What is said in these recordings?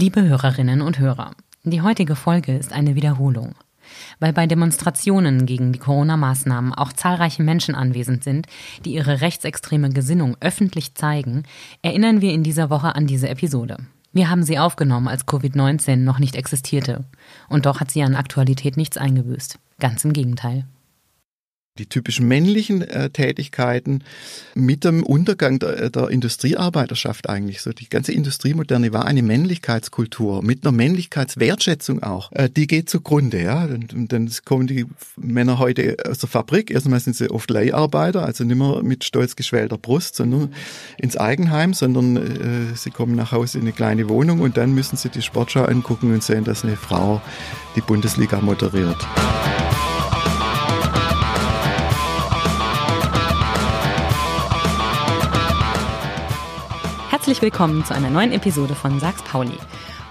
Liebe Hörerinnen und Hörer, die heutige Folge ist eine Wiederholung. Weil bei Demonstrationen gegen die Corona-Maßnahmen auch zahlreiche Menschen anwesend sind, die ihre rechtsextreme Gesinnung öffentlich zeigen, erinnern wir in dieser Woche an diese Episode. Wir haben sie aufgenommen, als Covid-19 noch nicht existierte. Und doch hat sie an Aktualität nichts eingebüßt. Ganz im Gegenteil die typischen männlichen äh, Tätigkeiten mit dem Untergang der, der, Industriearbeiterschaft eigentlich. So die ganze Industriemoderne war eine Männlichkeitskultur mit einer Männlichkeitswertschätzung auch. Äh, die geht zugrunde, ja. Und dann kommen die Männer heute aus der Fabrik. Erstmal sind sie oft Leiharbeiter, also nicht mehr mit stolz geschwellter Brust, sondern ins Eigenheim, sondern äh, sie kommen nach Hause in eine kleine Wohnung und dann müssen sie die Sportschau angucken und sehen, dass eine Frau die Bundesliga moderiert. Herzlich willkommen zu einer neuen Episode von Sachs Pauli.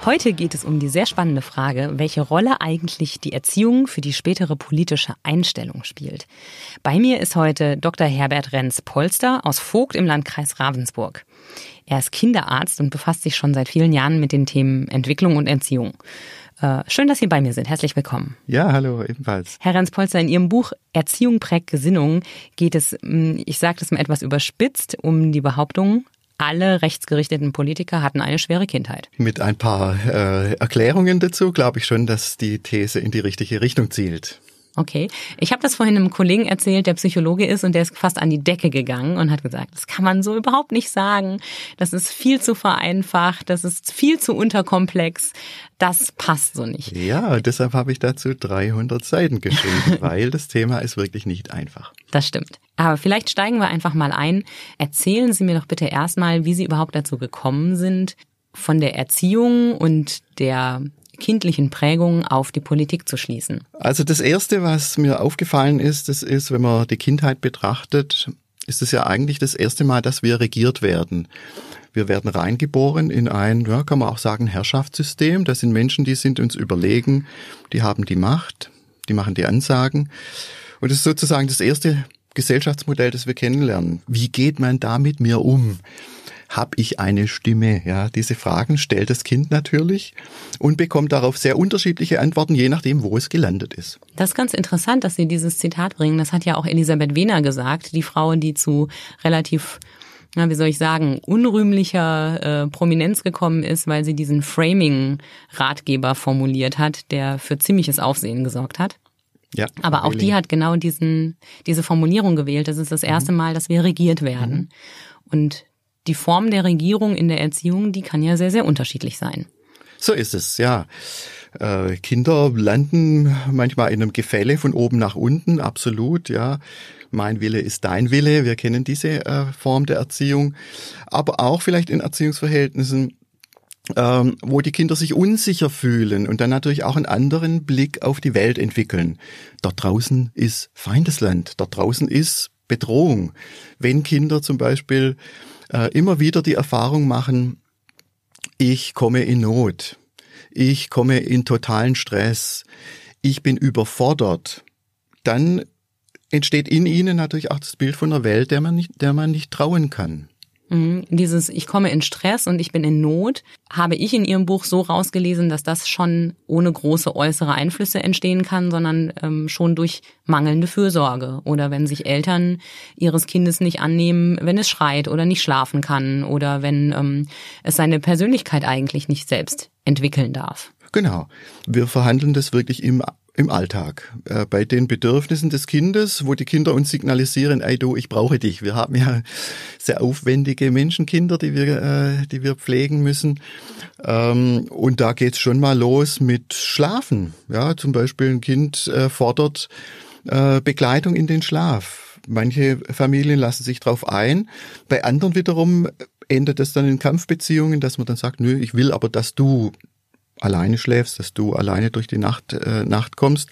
Heute geht es um die sehr spannende Frage, welche Rolle eigentlich die Erziehung für die spätere politische Einstellung spielt. Bei mir ist heute Dr. Herbert Renz-Polster aus Vogt im Landkreis Ravensburg. Er ist Kinderarzt und befasst sich schon seit vielen Jahren mit den Themen Entwicklung und Erziehung. Äh, schön, dass Sie bei mir sind. Herzlich willkommen. Ja, hallo, ebenfalls. Herr Renz-Polster, in Ihrem Buch Erziehung prägt Gesinnung geht es, hm, ich sage das mal etwas überspitzt, um die Behauptung, alle rechtsgerichteten Politiker hatten eine schwere Kindheit. Mit ein paar äh, Erklärungen dazu glaube ich schon, dass die These in die richtige Richtung zielt. Okay. Ich habe das vorhin einem Kollegen erzählt, der Psychologe ist und der ist fast an die Decke gegangen und hat gesagt, das kann man so überhaupt nicht sagen. Das ist viel zu vereinfacht, das ist viel zu unterkomplex. Das passt so nicht. Ja, deshalb habe ich dazu 300 Seiten geschrieben, weil das Thema ist wirklich nicht einfach. Das stimmt. Aber vielleicht steigen wir einfach mal ein. Erzählen Sie mir doch bitte erstmal, wie Sie überhaupt dazu gekommen sind, von der Erziehung und der kindlichen Prägungen auf die Politik zu schließen? Also das Erste, was mir aufgefallen ist, das ist, wenn man die Kindheit betrachtet, ist es ja eigentlich das erste Mal, dass wir regiert werden. Wir werden reingeboren in ein, ja, kann man auch sagen, Herrschaftssystem. Das sind Menschen, die sind uns überlegen, die haben die Macht, die machen die Ansagen. Und das ist sozusagen das erste Gesellschaftsmodell, das wir kennenlernen. Wie geht man da mit mir um? habe ich eine Stimme? Ja, diese Fragen stellt das Kind natürlich und bekommt darauf sehr unterschiedliche Antworten, je nachdem, wo es gelandet ist. Das ist ganz interessant, dass Sie dieses Zitat bringen. Das hat ja auch Elisabeth Wehner gesagt, die Frau, die zu relativ na, wie soll ich sagen, unrühmlicher äh, Prominenz gekommen ist, weil sie diesen Framing-Ratgeber formuliert hat, der für ziemliches Aufsehen gesorgt hat. Ja, Aber auch die hat genau diesen, diese Formulierung gewählt. Das ist das erste mhm. Mal, dass wir regiert werden. Mhm. Und die Form der Regierung in der Erziehung, die kann ja sehr, sehr unterschiedlich sein. So ist es, ja. Äh, Kinder landen manchmal in einem Gefälle von oben nach unten, absolut, ja. Mein Wille ist dein Wille. Wir kennen diese äh, Form der Erziehung. Aber auch vielleicht in Erziehungsverhältnissen, ähm, wo die Kinder sich unsicher fühlen und dann natürlich auch einen anderen Blick auf die Welt entwickeln. Dort draußen ist Feindesland. Dort draußen ist Bedrohung. Wenn Kinder zum Beispiel äh, immer wieder die Erfahrung machen, ich komme in Not, ich komme in totalen Stress, ich bin überfordert, dann entsteht in ihnen natürlich auch das Bild von einer Welt, der man nicht, der man nicht trauen kann. Mhm. Dieses Ich komme in Stress und ich bin in Not, habe ich in Ihrem Buch so rausgelesen, dass das schon ohne große äußere Einflüsse entstehen kann, sondern ähm, schon durch mangelnde Fürsorge oder wenn sich Eltern ihres Kindes nicht annehmen, wenn es schreit oder nicht schlafen kann oder wenn ähm, es seine Persönlichkeit eigentlich nicht selbst entwickeln darf. Genau. Wir verhandeln das wirklich im im Alltag, äh, bei den Bedürfnissen des Kindes, wo die Kinder uns signalisieren, ey du, ich brauche dich. Wir haben ja sehr aufwendige Menschenkinder, die wir, äh, die wir pflegen müssen. Ähm, und da geht's schon mal los mit Schlafen. Ja, zum Beispiel ein Kind äh, fordert äh, Begleitung in den Schlaf. Manche Familien lassen sich drauf ein. Bei anderen wiederum endet es dann in Kampfbeziehungen, dass man dann sagt, nö, ich will aber, dass du alleine schläfst, dass du alleine durch die Nacht, äh, Nacht kommst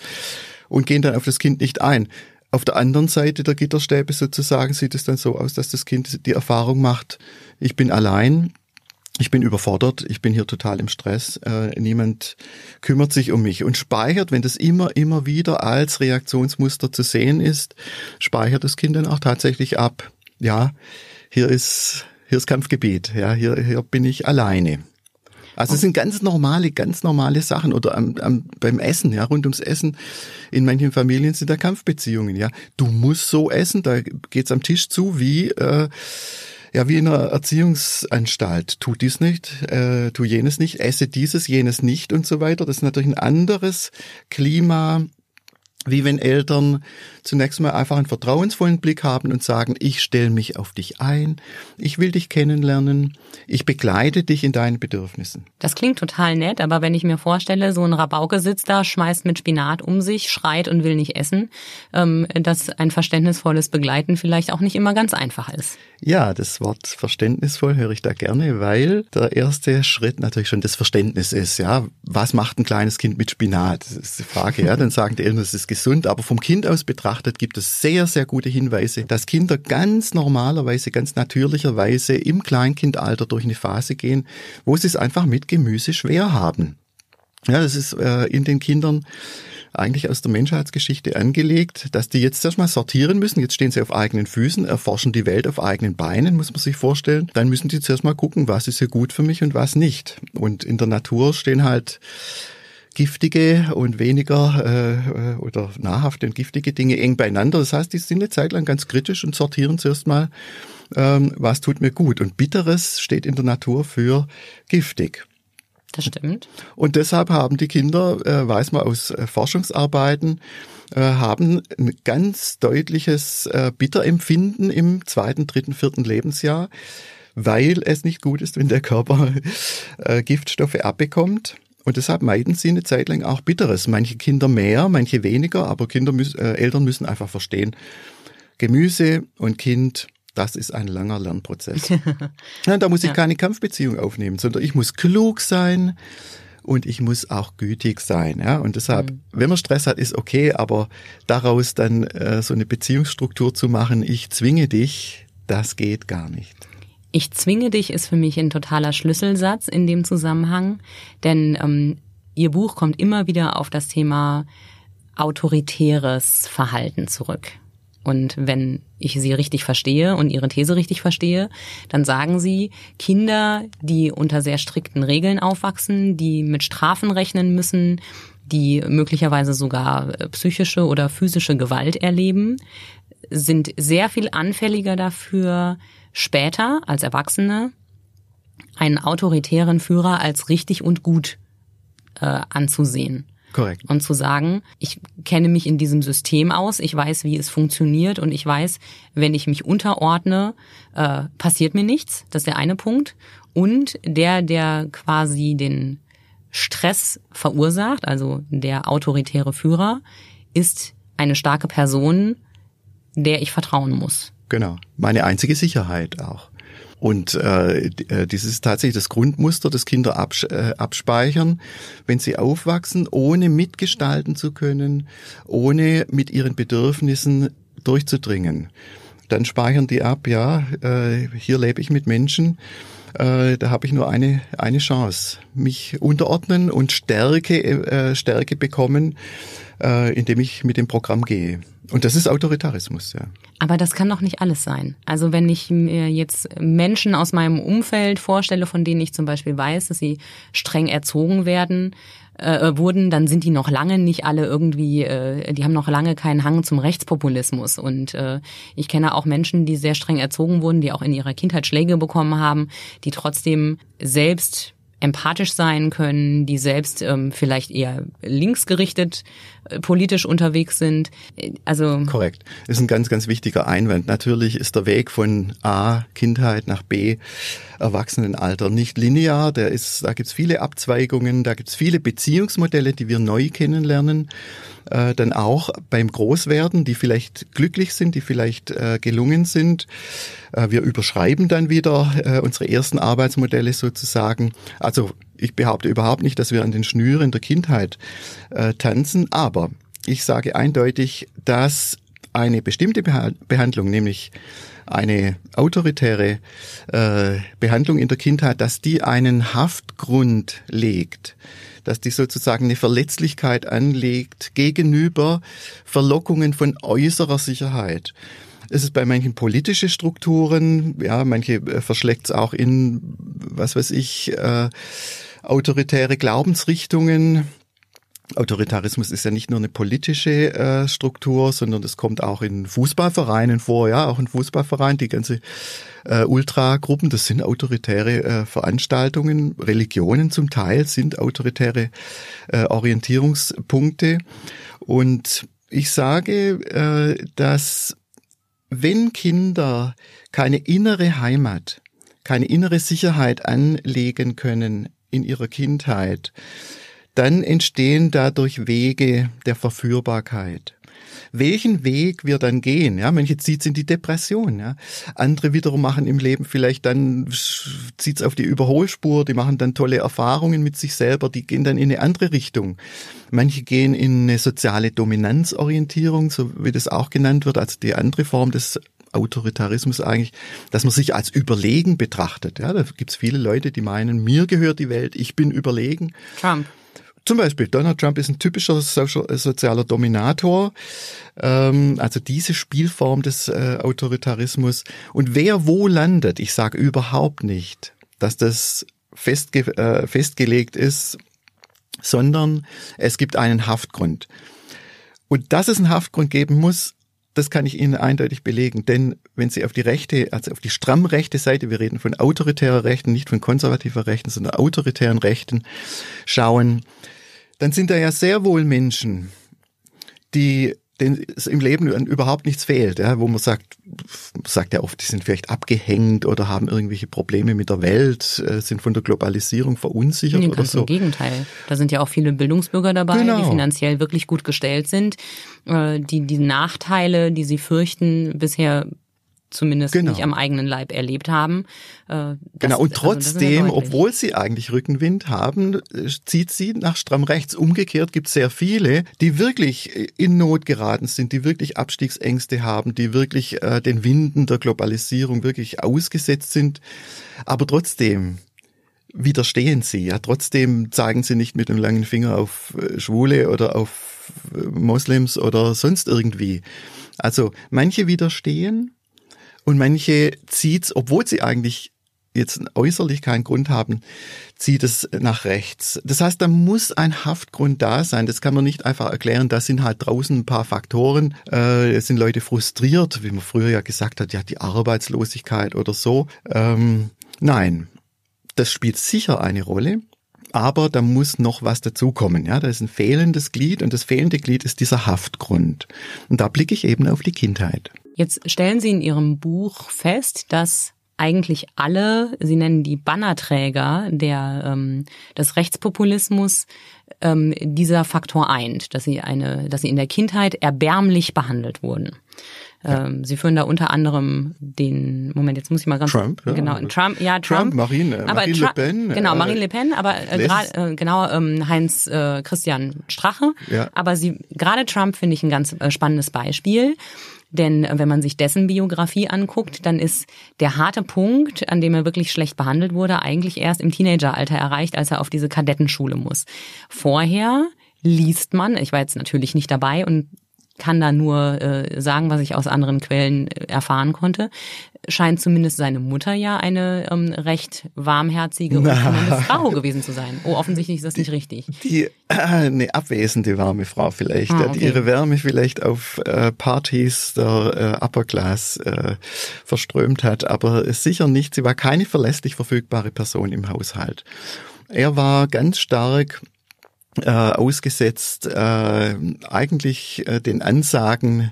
und gehen dann auf das Kind nicht ein. Auf der anderen Seite der Gitterstäbe sozusagen sieht es dann so aus, dass das Kind die Erfahrung macht, ich bin allein, ich bin überfordert, ich bin hier total im Stress, äh, niemand kümmert sich um mich und speichert, wenn das immer, immer wieder als Reaktionsmuster zu sehen ist, speichert das Kind dann auch tatsächlich ab, ja, hier ist, hier ist Kampfgebiet, ja, hier, hier bin ich alleine. Also es sind ganz normale, ganz normale Sachen oder am, am, beim Essen, ja, rund ums Essen. In manchen Familien sind da Kampfbeziehungen, ja. Du musst so essen, da geht's am Tisch zu wie äh, ja, wie in einer Erziehungsanstalt. Tu dies nicht, äh, tu jenes nicht, esse dieses, jenes nicht und so weiter. Das ist natürlich ein anderes Klima, wie wenn Eltern zunächst mal einfach einen vertrauensvollen Blick haben und sagen, ich stelle mich auf dich ein, ich will dich kennenlernen, ich begleite dich in deinen Bedürfnissen. Das klingt total nett, aber wenn ich mir vorstelle, so ein Rabauke sitzt da, schmeißt mit Spinat um sich, schreit und will nicht essen, ähm, dass ein verständnisvolles Begleiten vielleicht auch nicht immer ganz einfach ist. Ja, das Wort verständnisvoll höre ich da gerne, weil der erste Schritt natürlich schon das Verständnis ist. Ja, was macht ein kleines Kind mit Spinat? Das ist die Frage. Ja, dann sagen die Eltern, es ist gesund, aber vom Kind aus betrachtet gibt es sehr, sehr gute Hinweise, dass Kinder ganz normalerweise, ganz natürlicherweise im Kleinkindalter durch eine Phase gehen, wo sie es einfach mit Gemüse schwer haben. Ja, das ist äh, in den Kindern eigentlich aus der Menschheitsgeschichte angelegt, dass die jetzt erstmal sortieren müssen. Jetzt stehen sie auf eigenen Füßen, erforschen die Welt auf eigenen Beinen, muss man sich vorstellen. Dann müssen die zuerst mal gucken, was ist hier gut für mich und was nicht. Und in der Natur stehen halt giftige und weniger äh, oder nahrhafte und giftige Dinge eng beieinander. Das heißt, die sind eine Zeit lang ganz kritisch und sortieren zuerst mal, ähm, was tut mir gut. Und Bitteres steht in der Natur für giftig. Das stimmt. Und deshalb haben die Kinder, äh, weiß man aus äh, Forschungsarbeiten, äh, haben ein ganz deutliches äh, Bitterempfinden im zweiten, dritten, vierten Lebensjahr, weil es nicht gut ist, wenn der Körper äh, Giftstoffe abbekommt. Und deshalb meiden sie eine Zeit lang auch Bitteres. Manche Kinder mehr, manche weniger, aber Kinder müssen, äh, Eltern müssen einfach verstehen, Gemüse und Kind das ist ein langer Lernprozess. ja, da muss ich ja. keine Kampfbeziehung aufnehmen, sondern ich muss klug sein und ich muss auch gütig sein. Ja? Und deshalb, mhm. wenn man Stress hat, ist okay, aber daraus dann äh, so eine Beziehungsstruktur zu machen, ich zwinge dich, das geht gar nicht. Ich zwinge dich ist für mich ein totaler Schlüsselsatz in dem Zusammenhang, denn ähm, Ihr Buch kommt immer wieder auf das Thema autoritäres Verhalten zurück. Und wenn ich Sie richtig verstehe und Ihre These richtig verstehe, dann sagen Sie, Kinder, die unter sehr strikten Regeln aufwachsen, die mit Strafen rechnen müssen, die möglicherweise sogar äh, psychische oder physische Gewalt erleben, sind sehr viel anfälliger dafür, später als Erwachsene einen autoritären Führer als richtig und gut äh, anzusehen. Korrekt. Und zu sagen, ich kenne mich in diesem System aus, ich weiß, wie es funktioniert und ich weiß, wenn ich mich unterordne, äh, passiert mir nichts. Das ist der eine Punkt. Und der, der quasi den Stress verursacht, also der autoritäre Führer, ist eine starke Person, der ich vertrauen muss. Genau. Meine einzige Sicherheit auch. Und äh, äh dieses ist tatsächlich das Grundmuster, das Kinder abs äh, abspeichern, wenn sie aufwachsen, ohne mitgestalten zu können, ohne mit ihren Bedürfnissen durchzudringen. Dann speichern die ab, ja, äh, hier lebe ich mit Menschen, äh, da habe ich nur eine, eine Chance, mich unterordnen und Stärke, äh, Stärke bekommen, äh, indem ich mit dem Programm gehe. Und das ist Autoritarismus, ja. Aber das kann doch nicht alles sein. Also wenn ich mir jetzt Menschen aus meinem Umfeld vorstelle, von denen ich zum Beispiel weiß, dass sie streng erzogen werden, äh, wurden, dann sind die noch lange nicht alle irgendwie, äh, die haben noch lange keinen Hang zum Rechtspopulismus. Und äh, ich kenne auch Menschen, die sehr streng erzogen wurden, die auch in ihrer Kindheit Schläge bekommen haben, die trotzdem selbst empathisch sein können, die selbst ähm, vielleicht eher linksgerichtet äh, politisch unterwegs sind. Also korrekt. Ist ein ganz, ganz wichtiger Einwand. Natürlich ist der Weg von A Kindheit nach B Erwachsenenalter nicht linear. Der ist, da gibt's viele Abzweigungen, da gibt's viele Beziehungsmodelle, die wir neu kennenlernen. Äh, dann auch beim Großwerden, die vielleicht glücklich sind, die vielleicht äh, gelungen sind. Äh, wir überschreiben dann wieder äh, unsere ersten Arbeitsmodelle sozusagen. Also ich behaupte überhaupt nicht, dass wir an den Schnüren der Kindheit äh, tanzen, aber ich sage eindeutig, dass eine bestimmte Behandlung, nämlich eine autoritäre äh, Behandlung in der Kindheit, dass die einen Haftgrund legt, dass die sozusagen eine Verletzlichkeit anlegt gegenüber Verlockungen von äußerer Sicherheit. Es ist bei manchen politische Strukturen, ja, manche äh, verschlägt es auch in, was weiß ich, äh, autoritäre Glaubensrichtungen. Autoritarismus ist ja nicht nur eine politische äh, Struktur, sondern das kommt auch in Fußballvereinen vor, ja, auch in Fußballvereinen, die ganze äh, Ultragruppen, das sind autoritäre äh, Veranstaltungen, Religionen zum Teil sind autoritäre äh, Orientierungspunkte. Und ich sage, äh, dass wenn Kinder keine innere Heimat, keine innere Sicherheit anlegen können in ihrer Kindheit, dann entstehen dadurch Wege der Verführbarkeit. Welchen Weg wir dann gehen, ja, manche zieht's in die Depression, ja. Andere wiederum machen im Leben vielleicht dann, zieht's auf die Überholspur, die machen dann tolle Erfahrungen mit sich selber, die gehen dann in eine andere Richtung. Manche gehen in eine soziale Dominanzorientierung, so wie das auch genannt wird, also die andere Form des Autoritarismus eigentlich, dass man sich als überlegen betrachtet. Ja, da gibt's viele Leute, die meinen, mir gehört die Welt, ich bin überlegen. Trump. Zum Beispiel, Donald Trump ist ein typischer social, äh, sozialer Dominator, ähm, also diese Spielform des äh, Autoritarismus. Und wer wo landet, ich sage überhaupt nicht, dass das festge äh, festgelegt ist, sondern es gibt einen Haftgrund. Und dass es einen Haftgrund geben muss, das kann ich Ihnen eindeutig belegen, denn wenn Sie auf die rechte, also auf die stramm rechte Seite, wir reden von autoritärer Rechten, nicht von konservativer Rechten, sondern autoritären Rechten schauen, dann sind da ja sehr wohl Menschen, die denen es im Leben überhaupt nichts fehlt, ja, wo man sagt, sagt ja oft, die sind vielleicht abgehängt oder haben irgendwelche Probleme mit der Welt, äh, sind von der Globalisierung verunsichert nee, oder so. Im Gegenteil. Da sind ja auch viele Bildungsbürger dabei, genau. die finanziell wirklich gut gestellt sind, äh, die die Nachteile, die sie fürchten, bisher zumindest genau. nicht am eigenen Leib erlebt haben. Äh, genau, und also, trotzdem, also obwohl sie eigentlich Rückenwind haben, äh, zieht sie nach stramm rechts. Umgekehrt gibt es sehr viele, die wirklich in Not geraten sind, die wirklich Abstiegsängste haben, die wirklich äh, den Winden der Globalisierung wirklich ausgesetzt sind, aber trotzdem widerstehen sie. Ja, trotzdem zeigen sie nicht mit dem langen Finger auf äh, Schwule oder auf Moslems oder sonst irgendwie. Also manche widerstehen, und manche zieht's, obwohl sie eigentlich jetzt äußerlich keinen Grund haben, zieht es nach rechts. Das heißt, da muss ein Haftgrund da sein. Das kann man nicht einfach erklären. Da sind halt draußen ein paar Faktoren. Äh, es sind Leute frustriert, wie man früher ja gesagt hat, ja, die Arbeitslosigkeit oder so. Ähm, nein, das spielt sicher eine Rolle. Aber da muss noch was dazukommen. Ja, da ist ein fehlendes Glied und das fehlende Glied ist dieser Haftgrund. Und da blicke ich eben auf die Kindheit. Jetzt stellen Sie in Ihrem Buch fest, dass eigentlich alle, Sie nennen die Bannerträger der, ähm, des Rechtspopulismus, ähm, dieser Faktor eint, dass sie eine, dass sie in der Kindheit erbärmlich behandelt wurden. Ähm, sie führen da unter anderem den Moment, jetzt muss ich mal ganz Trump, ja. genau Trump, ja Trump, Trump Marine, aber Marine Le Pen, genau äh, Marine Le Pen, aber äh, gerade äh, genau ähm, Heinz äh, Christian Strache, ja. aber sie gerade Trump finde ich ein ganz äh, spannendes Beispiel. Denn äh, wenn man sich dessen Biografie anguckt, dann ist der harte Punkt, an dem er wirklich schlecht behandelt wurde, eigentlich erst im Teenageralter erreicht, als er auf diese Kadettenschule muss. Vorher liest man, ich war jetzt natürlich nicht dabei und kann da nur äh, sagen, was ich aus anderen Quellen äh, erfahren konnte, scheint zumindest seine Mutter ja eine ähm, recht warmherzige und Frau gewesen zu sein. Oh, offensichtlich ist das nicht richtig. Die, äh, eine abwesende warme Frau vielleicht, ah, okay. die ihre Wärme vielleicht auf äh, Partys der äh, Upper Class äh, verströmt hat, aber sicher nicht, sie war keine verlässlich verfügbare Person im Haushalt. Er war ganz stark äh, ausgesetzt äh, eigentlich äh, den Ansagen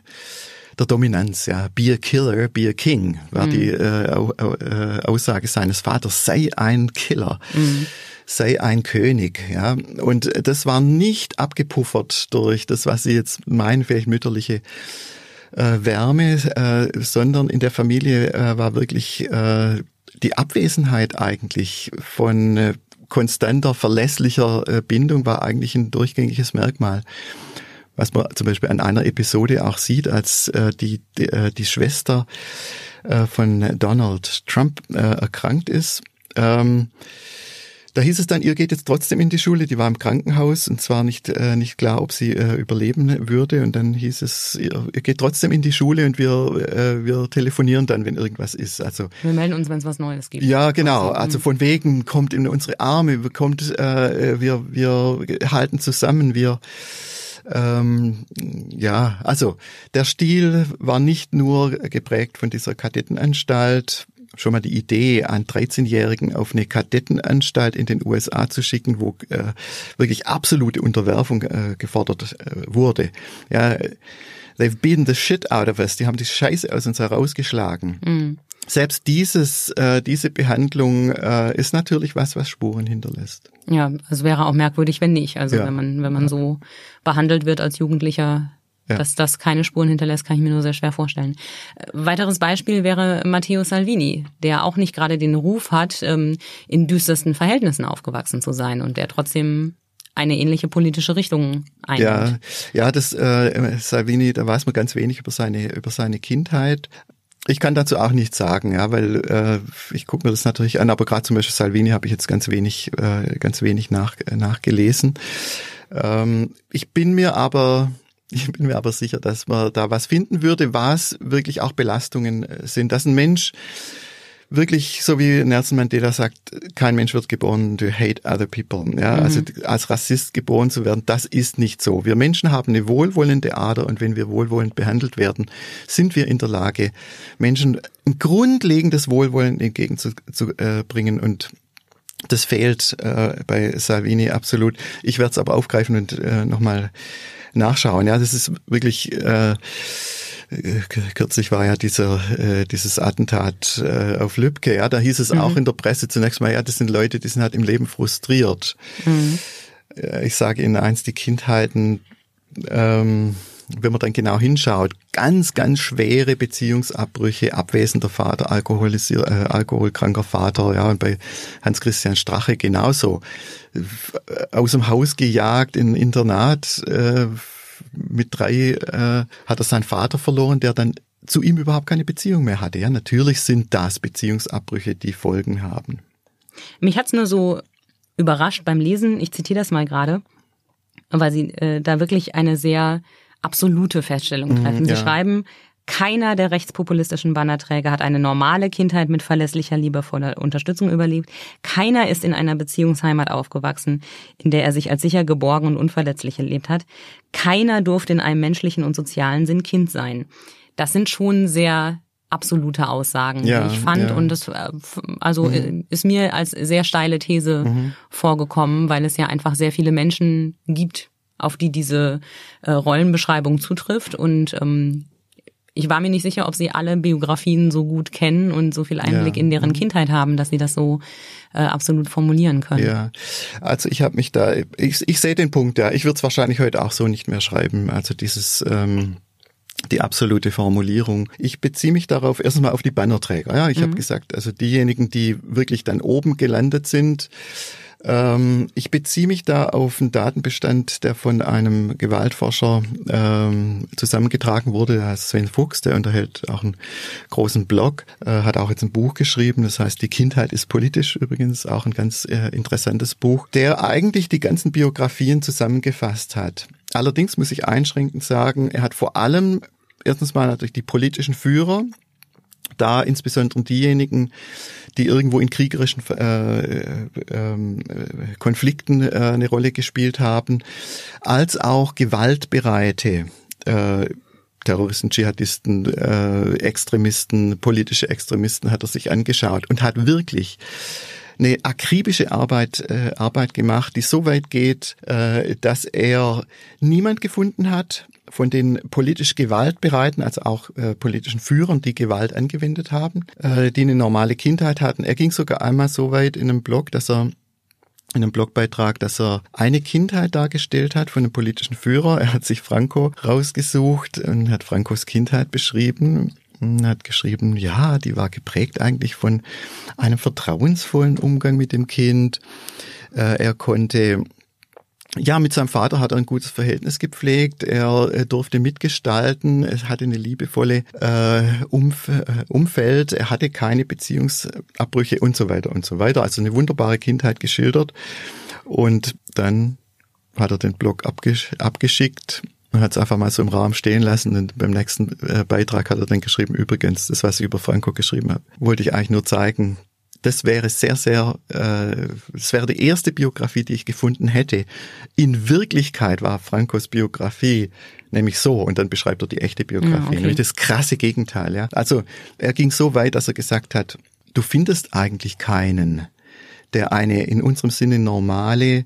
der Dominanz, ja, be a killer, be a king, war mhm. die äh, äh, Aussage seines Vaters, sei ein Killer. Mhm sei ein König, ja. Und das war nicht abgepuffert durch das, was Sie jetzt meinen, vielleicht mütterliche äh, Wärme, äh, sondern in der Familie äh, war wirklich äh, die Abwesenheit eigentlich von äh, konstanter, verlässlicher äh, Bindung war eigentlich ein durchgängiges Merkmal. Was man zum Beispiel an einer Episode auch sieht, als äh, die, die, äh, die Schwester von Donald Trump erkrankt ist. Ähm, da hieß es dann, ihr geht jetzt trotzdem in die Schule. Die war im Krankenhaus und zwar nicht, äh, nicht klar, ob sie äh, überleben würde. Und dann hieß es, ihr, ihr geht trotzdem in die Schule und wir, äh, wir telefonieren dann, wenn irgendwas ist. Also wir melden uns, wenn es was Neues gibt. Ja, genau. Also von wegen kommt in unsere Arme, kommt, äh, wir, wir halten zusammen, wir ähm, ja, also der Stil war nicht nur geprägt von dieser Kadettenanstalt, schon mal die Idee, einen 13-Jährigen auf eine Kadettenanstalt in den USA zu schicken, wo äh, wirklich absolute Unterwerfung äh, gefordert äh, wurde. Ja, they've beaten the shit out of us. Die haben die Scheiße aus uns herausgeschlagen. Mhm. Selbst dieses, äh, diese Behandlung äh, ist natürlich was, was Spuren hinterlässt. Ja, es wäre auch merkwürdig, wenn nicht. Also ja. wenn man, wenn man so behandelt wird als Jugendlicher, ja. Dass das keine Spuren hinterlässt, kann ich mir nur sehr schwer vorstellen. Äh, weiteres Beispiel wäre Matteo Salvini, der auch nicht gerade den Ruf hat, ähm, in düstersten Verhältnissen aufgewachsen zu sein und der trotzdem eine ähnliche politische Richtung einnimmt. Ja, ja, das äh, Salvini, da weiß man ganz wenig über seine über seine Kindheit. Ich kann dazu auch nichts sagen, ja, weil äh, ich gucke mir das natürlich an, aber gerade zum Beispiel Salvini habe ich jetzt ganz wenig, äh, ganz wenig nach, nachgelesen. Ähm, ich bin mir aber ich bin mir aber sicher, dass man da was finden würde, was wirklich auch Belastungen äh, sind. Dass ein Mensch wirklich, so wie Nelson Mandela sagt, kein Mensch wird geboren to hate other people. Ja, mhm. also als Rassist geboren zu werden, das ist nicht so. Wir Menschen haben eine wohlwollende Ader und wenn wir wohlwollend behandelt werden, sind wir in der Lage, Menschen ein grundlegendes Wohlwollen entgegenzubringen äh, und das fehlt äh, bei Salvini absolut. Ich werde es aber aufgreifen und äh, nochmal nachschauen. Ja, das ist wirklich äh, kürzlich war ja dieser äh, dieses Attentat äh, auf Lübcke. Ja, da hieß es mhm. auch in der Presse zunächst mal, ja, das sind Leute, die sind halt im Leben frustriert. Mhm. Ich sage Ihnen eins, die Kindheiten ähm, wenn man dann genau hinschaut, ganz, ganz schwere Beziehungsabbrüche, abwesender Vater, äh, alkoholkranker Vater, ja, und bei Hans-Christian Strache genauso. Aus dem Haus gejagt in Internat, äh, mit drei äh, hat er seinen Vater verloren, der dann zu ihm überhaupt keine Beziehung mehr hatte. Ja, natürlich sind das Beziehungsabbrüche, die Folgen haben. Mich hat's nur so überrascht beim Lesen, ich zitiere das mal gerade, weil sie äh, da wirklich eine sehr absolute Feststellung mhm, treffen. Sie ja. schreiben, keiner der rechtspopulistischen Bannerträger hat eine normale Kindheit mit verlässlicher, liebevoller Unterstützung überlebt. Keiner ist in einer Beziehungsheimat aufgewachsen, in der er sich als sicher geborgen und unverletzlich erlebt hat. Keiner durfte in einem menschlichen und sozialen Sinn Kind sein. Das sind schon sehr absolute Aussagen, ja, die ich fand. Ja. Und das äh, also mhm. ist mir als sehr steile These mhm. vorgekommen, weil es ja einfach sehr viele Menschen gibt, auf die diese äh, Rollenbeschreibung zutrifft. Und ähm, ich war mir nicht sicher, ob sie alle Biografien so gut kennen und so viel Einblick ja. in deren mhm. Kindheit haben, dass sie das so äh, absolut formulieren können. Ja, also ich habe mich da, ich, ich sehe den Punkt, ja. Ich würde es wahrscheinlich heute auch so nicht mehr schreiben. Also dieses ähm, die absolute Formulierung. Ich beziehe mich darauf erstmal auf die Bannerträger. Ja, ich mhm. habe gesagt, also diejenigen, die wirklich dann oben gelandet sind, ähm, ich beziehe mich da auf einen Datenbestand, der von einem Gewaltforscher ähm, zusammengetragen wurde. Der heißt Sven Fuchs, der unterhält auch einen großen Blog, äh, hat auch jetzt ein Buch geschrieben, das heißt Die Kindheit ist politisch übrigens, auch ein ganz äh, interessantes Buch, der eigentlich die ganzen Biografien zusammengefasst hat. Allerdings muss ich einschränkend sagen, er hat vor allem erstens mal natürlich die politischen Führer, da insbesondere diejenigen, die irgendwo in kriegerischen äh, äh, Konflikten äh, eine Rolle gespielt haben, als auch gewaltbereite äh, Terroristen, Dschihadisten, äh, Extremisten, politische Extremisten hat er sich angeschaut und hat wirklich eine akribische Arbeit, äh, Arbeit gemacht, die so weit geht, äh, dass er niemand gefunden hat von den politisch Gewaltbereiten, also auch äh, politischen Führern, die Gewalt angewendet haben, äh, die eine normale Kindheit hatten. Er ging sogar einmal so weit in einem Blog, dass er in einem Blogbeitrag, dass er eine Kindheit dargestellt hat von einem politischen Führer. Er hat sich Franco rausgesucht und hat Francos Kindheit beschrieben hat geschrieben, ja, die war geprägt eigentlich von einem vertrauensvollen Umgang mit dem Kind. Äh, er konnte ja, mit seinem Vater hat er ein gutes Verhältnis gepflegt. Er, er durfte mitgestalten. Er hatte eine liebevolle äh, Umf äh, Umfeld. Er hatte keine Beziehungsabbrüche und so weiter und so weiter. Also eine wunderbare Kindheit geschildert. Und dann hat er den Blog abgesch abgeschickt und hat es einfach mal so im Raum stehen lassen. Und beim nächsten äh, Beitrag hat er dann geschrieben, übrigens, das, was ich über Franco geschrieben habe, wollte ich eigentlich nur zeigen, das wäre sehr, sehr, äh, das wäre die erste Biografie, die ich gefunden hätte. In Wirklichkeit war Frankos Biografie nämlich so, und dann beschreibt er die echte Biografie, okay. nämlich das krasse Gegenteil. Ja. Also er ging so weit, dass er gesagt hat, du findest eigentlich keinen, der eine in unserem Sinne normale,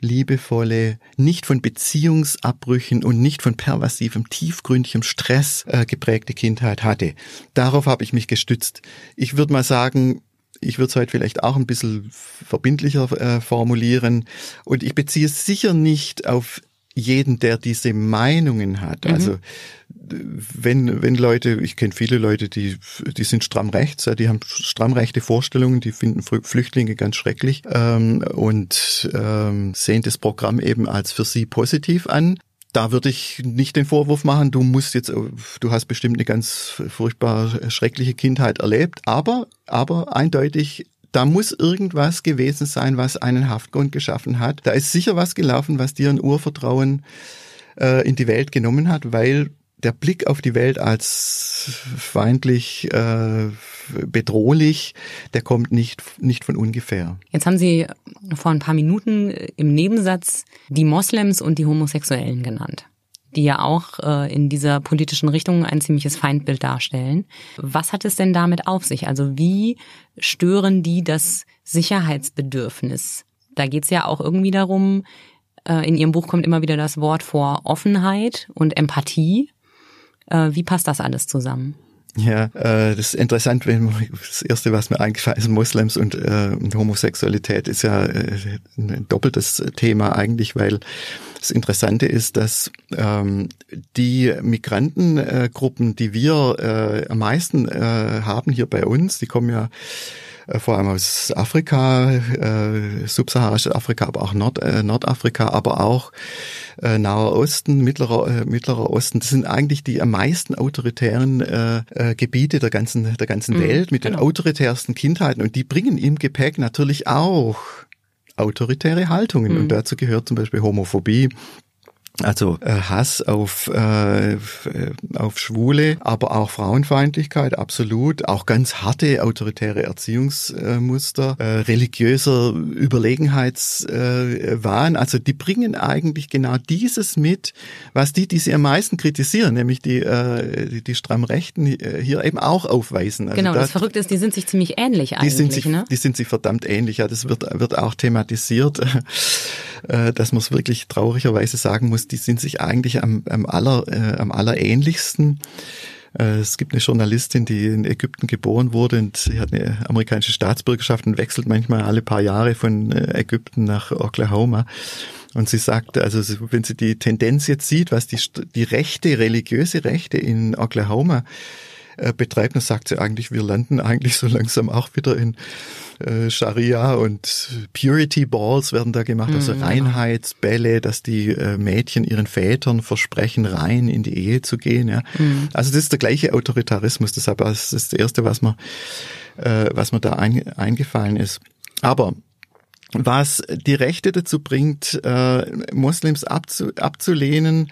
liebevolle, nicht von Beziehungsabbrüchen und nicht von pervasivem, tiefgründigem Stress äh, geprägte Kindheit hatte. Darauf habe ich mich gestützt. Ich würde mal sagen, ich würde es heute vielleicht auch ein bisschen verbindlicher äh, formulieren. Und ich beziehe es sicher nicht auf jeden, der diese Meinungen hat. Mhm. Also wenn, wenn Leute, ich kenne viele Leute, die, die sind stramm rechts, die haben stramm rechte Vorstellungen, die finden Flüchtlinge ganz schrecklich ähm, und ähm, sehen das Programm eben als für sie positiv an da würde ich nicht den Vorwurf machen, du musst jetzt, du hast bestimmt eine ganz furchtbar schreckliche Kindheit erlebt, aber, aber eindeutig, da muss irgendwas gewesen sein, was einen Haftgrund geschaffen hat. Da ist sicher was gelaufen, was dir ein Urvertrauen äh, in die Welt genommen hat, weil der Blick auf die Welt als feindlich, äh, bedrohlich, der kommt nicht, nicht von ungefähr. Jetzt haben Sie vor ein paar Minuten im Nebensatz die Moslems und die Homosexuellen genannt die ja auch äh, in dieser politischen Richtung ein ziemliches Feindbild darstellen. Was hat es denn damit auf sich? Also wie stören die das Sicherheitsbedürfnis? Da geht es ja auch irgendwie darum, äh, in Ihrem Buch kommt immer wieder das Wort vor Offenheit und Empathie. Äh, wie passt das alles zusammen? Ja, äh, das ist interessant, wenn das erste, was mir eingefallen ist, Moslems und, äh, Homosexualität ist ja äh, ein doppeltes Thema eigentlich, weil das Interessante ist, dass ähm, die Migrantengruppen, die wir äh, am meisten äh, haben hier bei uns, die kommen ja äh, vor allem aus Afrika, äh, subsaharisches Afrika, aber auch Nord, äh, Nordafrika, aber auch äh, Naher Osten, Mittlerer, äh, Mittlerer Osten. Das sind eigentlich die am meisten autoritären äh, äh, Gebiete der ganzen, der ganzen mhm, Welt mit genau. den autoritärsten Kindheiten und die bringen im Gepäck natürlich auch autoritäre Haltungen. Mhm. Und dazu gehört zum Beispiel Homophobie, also äh, Hass auf, äh, auf Schwule, aber auch Frauenfeindlichkeit, absolut. Auch ganz harte autoritäre Erziehungsmuster, äh, religiöser Überlegenheitswahn. also die bringen eigentlich genau dieses mit, was die, die sie am meisten kritisieren, nämlich die, äh, die, die stramm Rechten hier eben auch aufweisen. Also genau, das, das Verrückte ist, die sind sich ziemlich ähnlich eigentlich. Die sind sich, ne? die sind sich verdammt ähnlich. Ja, das wird, wird auch thematisiert, äh, dass man es wirklich traurigerweise sagen muss, die sind sich eigentlich am, am, aller, äh, am allerähnlichsten. Äh, es gibt eine Journalistin, die in Ägypten geboren wurde und sie hat eine amerikanische Staatsbürgerschaft und wechselt manchmal alle paar Jahre von äh, Ägypten nach Oklahoma. Und sie sagte, also wenn sie die Tendenz jetzt sieht, was die, die Rechte, religiöse Rechte in Oklahoma äh, betreibt, dann sagt sie eigentlich, wir landen eigentlich so langsam auch wieder in äh, Scharia und Purity Balls werden da gemacht, also mhm, Reinheitsbälle, dass die äh, Mädchen ihren Vätern versprechen, rein in die Ehe zu gehen. Ja. Mhm. Also das ist der gleiche Autoritarismus, deshalb ist das Erste, was mir, äh, was mir da ein, eingefallen ist. Aber was die Rechte dazu bringt, äh, Moslems abzu, abzulehnen,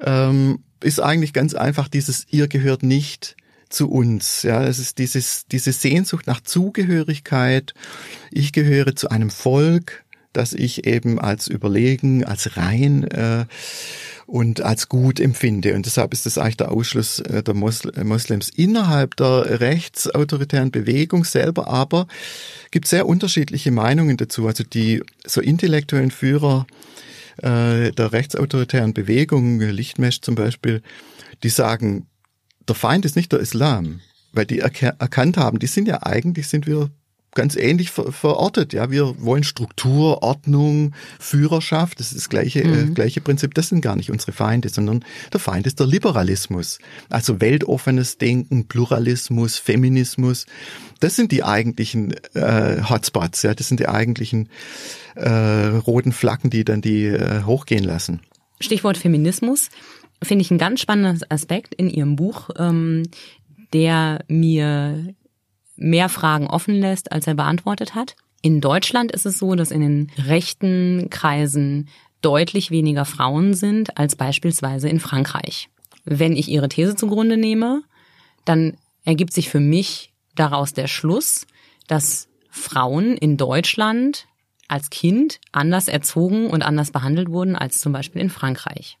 ähm, ist eigentlich ganz einfach dieses, ihr gehört nicht zu uns. Ja, es ist dieses, diese Sehnsucht nach Zugehörigkeit. Ich gehöre zu einem Volk, das ich eben als überlegen, als rein äh, und als gut empfinde. Und deshalb ist das eigentlich der Ausschluss äh, der Moslems innerhalb der rechtsautoritären Bewegung selber. Aber gibt sehr unterschiedliche Meinungen dazu. Also die so intellektuellen Führer äh, der rechtsautoritären Bewegung, Lichtmesch zum Beispiel, die sagen, der Feind ist nicht der Islam, weil die erkannt haben, die sind ja eigentlich, sind wir ganz ähnlich ver verortet. Ja, wir wollen Struktur, Ordnung, Führerschaft. Das ist das gleiche, äh, mhm. äh, gleiche Prinzip. Das sind gar nicht unsere Feinde, sondern der Feind ist der Liberalismus. Also weltoffenes Denken, Pluralismus, Feminismus. Das sind die eigentlichen äh, Hotspots. Ja, das sind die eigentlichen äh, roten Flaggen, die dann die äh, hochgehen lassen. Stichwort Feminismus finde ich ein ganz spannender Aspekt in Ihrem Buch, ähm, der mir mehr Fragen offen lässt, als er beantwortet hat. In Deutschland ist es so, dass in den rechten Kreisen deutlich weniger Frauen sind als beispielsweise in Frankreich. Wenn ich Ihre These zugrunde nehme, dann ergibt sich für mich daraus der Schluss, dass Frauen in Deutschland als Kind anders erzogen und anders behandelt wurden als zum Beispiel in Frankreich.